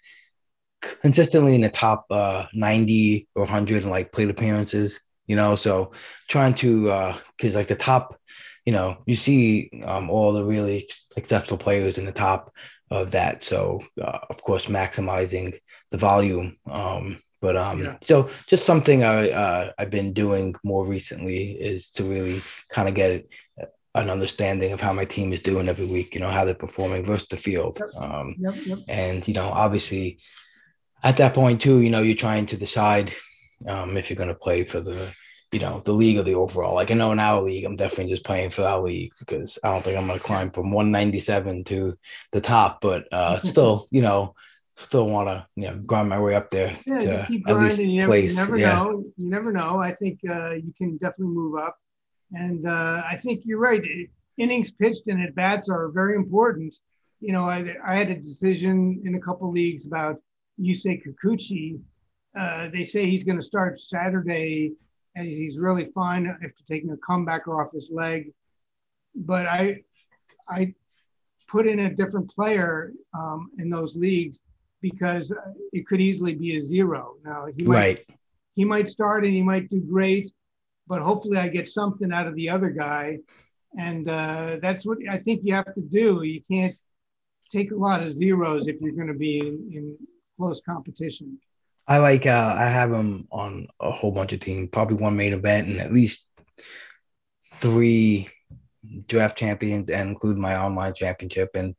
consistently in the top uh, 90 or 100 in like plate appearances you know? So trying to uh because like the top you know you see um all the really successful players in the top of that. So uh, of course maximizing the volume um but um Yeah. so just something i uh i've been doing more recently is to really kind of get an understanding of how my team is doing every week you know how they're performing versus the field Yep. um Yep, yep. and you know obviously at that point too you know you're trying to decide um, if you're going to play for the you know the league or the overall like i know in our league i'm definitely just playing for our league because i don't think i'm going to climb from 197 to the top but uh [LAUGHS] still you know still want to you know grind my way up there Yeah, to just keep at least grinding. You never, you place never yeah know. You never know. I think uh, you can definitely move up. And uh, I think you're right. Innings pitched and at bats are very important. You know, I, I had a decision in a couple leagues about Yusei Kikuchi. Uh, they say he's going to start Saturday and he's really fine after taking a comebacker off his leg. But I, I put in a different player um, in those leagues because it could easily be a zero. Now he might right he might start and he might do great, but hopefully I get something out of the other guy, and uh, that's what I think you have to do. You can't take a lot of zeros if you're going to be in, in close competition. i like uh i have him on a whole bunch of teams probably one main event and at least three draft champions and include my online championship. And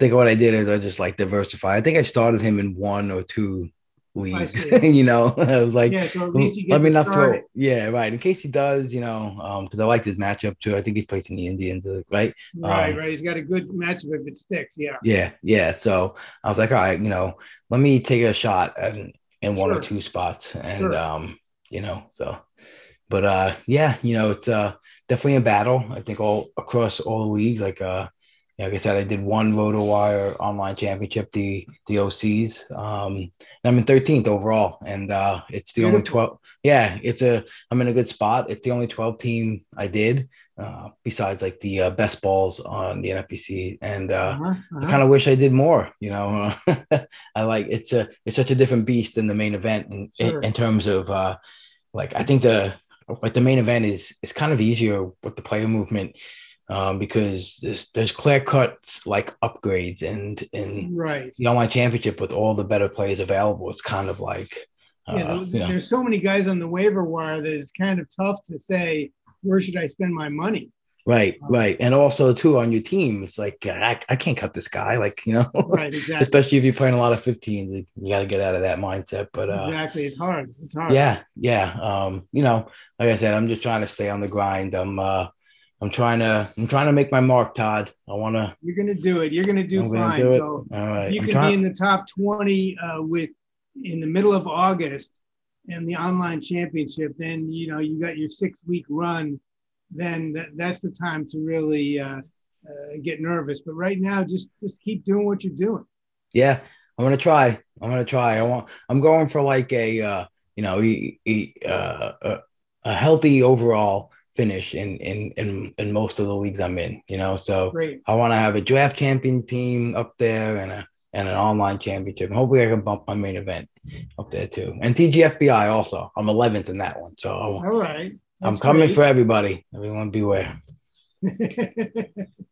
think what I did is I just like diversified. I think I started him in one or two leagues. [LAUGHS] you know, [LAUGHS] I was like, yeah, so at least you get let me not throw. Yeah, right. In case he does, you know, um, because I like his matchup too. I think he's placing the Indians, uh, right? Right, um, right. He's got a good matchup if it sticks. Yeah. Yeah, yeah. So I was like, all right, you know, let me take a shot in, in one or two spots. And Sure. um, you know, so but uh yeah, you know, it's uh definitely a battle. I think all across all the leagues, like uh like I said, I did one RotoWire online championship, the the OCs. Um and I'm in 13th overall. And uh it's the only 12 yeah, it's a I'm in a good spot. It's the only 12 team I did, uh, besides like the uh, best balls on the NFBC. And uh Uh-huh, uh-huh. I kind of wish I did more. You know, [LAUGHS] I like it's a it's such a different beast than the main event in, Sure. in, in terms of uh, like I think the like the main event is is kind of easier with the player movement um, because there's there's clear cuts like upgrades and and right. the online championship with all the better players available. It's kind of like uh, Yeah, there- you know, there's so many guys on the waiver wire that it's kind of tough to say where should I spend my money. right, right, and also too on your team, it's like I, I can't cut this guy, like you know, [LAUGHS] Right, exactly. especially if you're playing a lot of 15s, you got to get out of that mindset. But uh, exactly. It's hard. It's hard. yeah yeah um you know like i said i'm just trying to stay on the grind i'm uh i'm trying to i'm trying to make my mark todd i want to You're gonna do it. You're gonna do I'm gonna fine. do it. So all right you I'm can trying- be in the top 20 uh, with in the middle of August in the online championship. Then you know you got your six week run. Then that, that's the time to really uh, uh, get nervous. But right now, just just keep doing what you're doing. yeah i'm gonna try i'm gonna try i want i'm going for like a uh you know e- uh, a, a healthy overall finish in in in in most of the leagues i'm in you know so Great. i want to have a draft champion team up there and a and an online championship. And hopefully, I can bump my main event up there too. And TGFBI also. I'm 11th in that one, so All right. I'm coming great. for everybody. Everyone beware. [LAUGHS]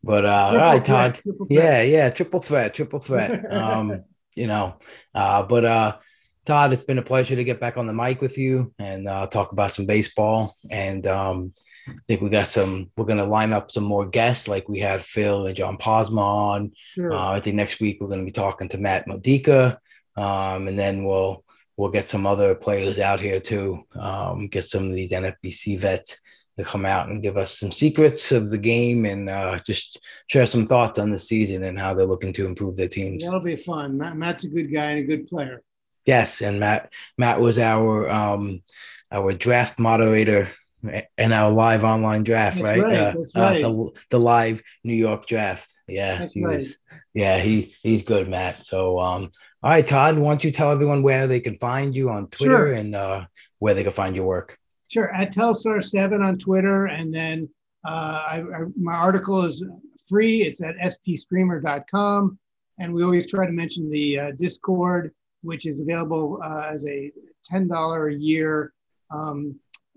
But uh, all right, Todd. threat. Yeah, yeah, triple threat, triple threat. [LAUGHS] Um, you know, uh, but uh, Todd, it's been a pleasure to get back on the mic with you and uh, talk about some baseball. And um, I think we got some. We're gonna line up some more guests, like we had Phil and John Posma on. Sure. Uh, I think next week we're gonna be talking to Matt Modica, um, and then we'll we'll get some other players out here too. Um, get some of these NFBC vets to come out and give us some secrets of the game and uh, just share some thoughts on the season and how they're looking to improve their teams. That'll be fun. Matt, Matt's a good guy and a good player. Yes, and Matt Matt was our um, our draft moderator and our live online draft, That's right? right, Uh, that's uh, the the live New York draft. Yeah, That's he right. was. Yeah, he he's good, Matt. So, um, all right, Todd, why don't you tell everyone where they can find you on Twitter Sure. and uh, where they can find your work? Sure, at Telstar7 on Twitter. And then uh, I, I, my article is free. It's at spstreamer.com. And we always try to mention the uh, Discord, which is available uh, as a $10 a year um,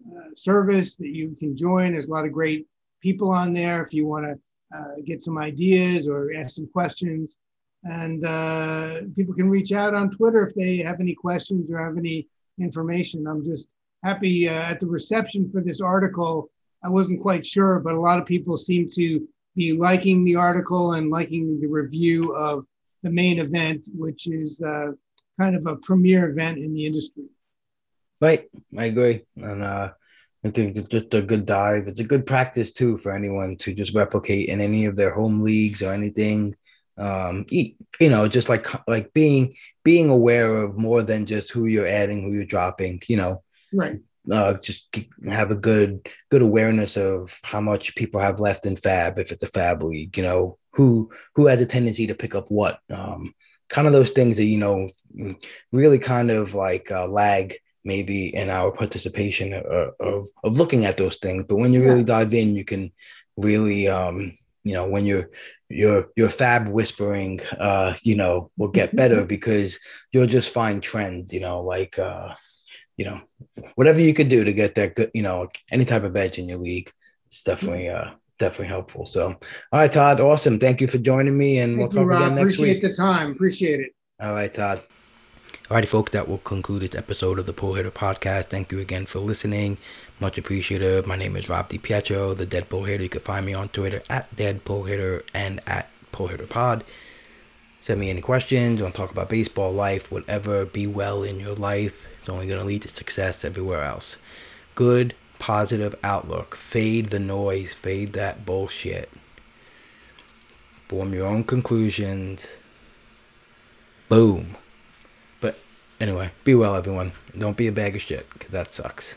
uh, service that you can join. There's a lot of great people on there if you want to uh, get some ideas or ask some questions. And uh, people can reach out on Twitter if they have any questions or have any information. I'm just happy uh, at the reception for this article. I wasn't quite sure, but a lot of people seem to be liking the article and liking the review of the main event, which is uh, kind of a premier event in the industry. Right, I agree, and uh, I think it's just a good dive. It's a good practice too for anyone to just replicate in any of their home leagues or anything. Um, you know, just like like being being aware of more than just who you're adding, who you're dropping. You know, Right. uh, just have a good good awareness of how much people have left in FAAB if it's a FAAB league. You know, who who had the tendency to pick up what. Um, kind of those things that you know really kind of like uh, lag maybe in our participation of, of, of looking at those things. But when you really dive in you can really um you know when you're your your FAAB whispering uh you know will get better because you'll just find trends you know like uh you know whatever you could do to get that good you know any type of edge in your league it's definitely uh definitely helpful so all right todd awesome thank you for joining me and we'll Thank you, talk Rob. again next Appreciate week the time. Appreciate it. all right todd Alrighty, folks, that will conclude this episode of the Pull Hitter Podcast. Thank you again for listening. Much appreciated. My name is Rob DiPietro, the Dead Pull Hitter. You can find me on Twitter at Dead Pull Hitter and at Pull Hitter Pod. Send me any questions. Want to talk about baseball, life, whatever. Be well in your life. It's only going to lead to success everywhere else. Good, positive outlook. Fade the noise. Fade that bullshit. Form your own conclusions. Boom. But anyway, be well, everyone. Don't be a bag of shit, because that sucks.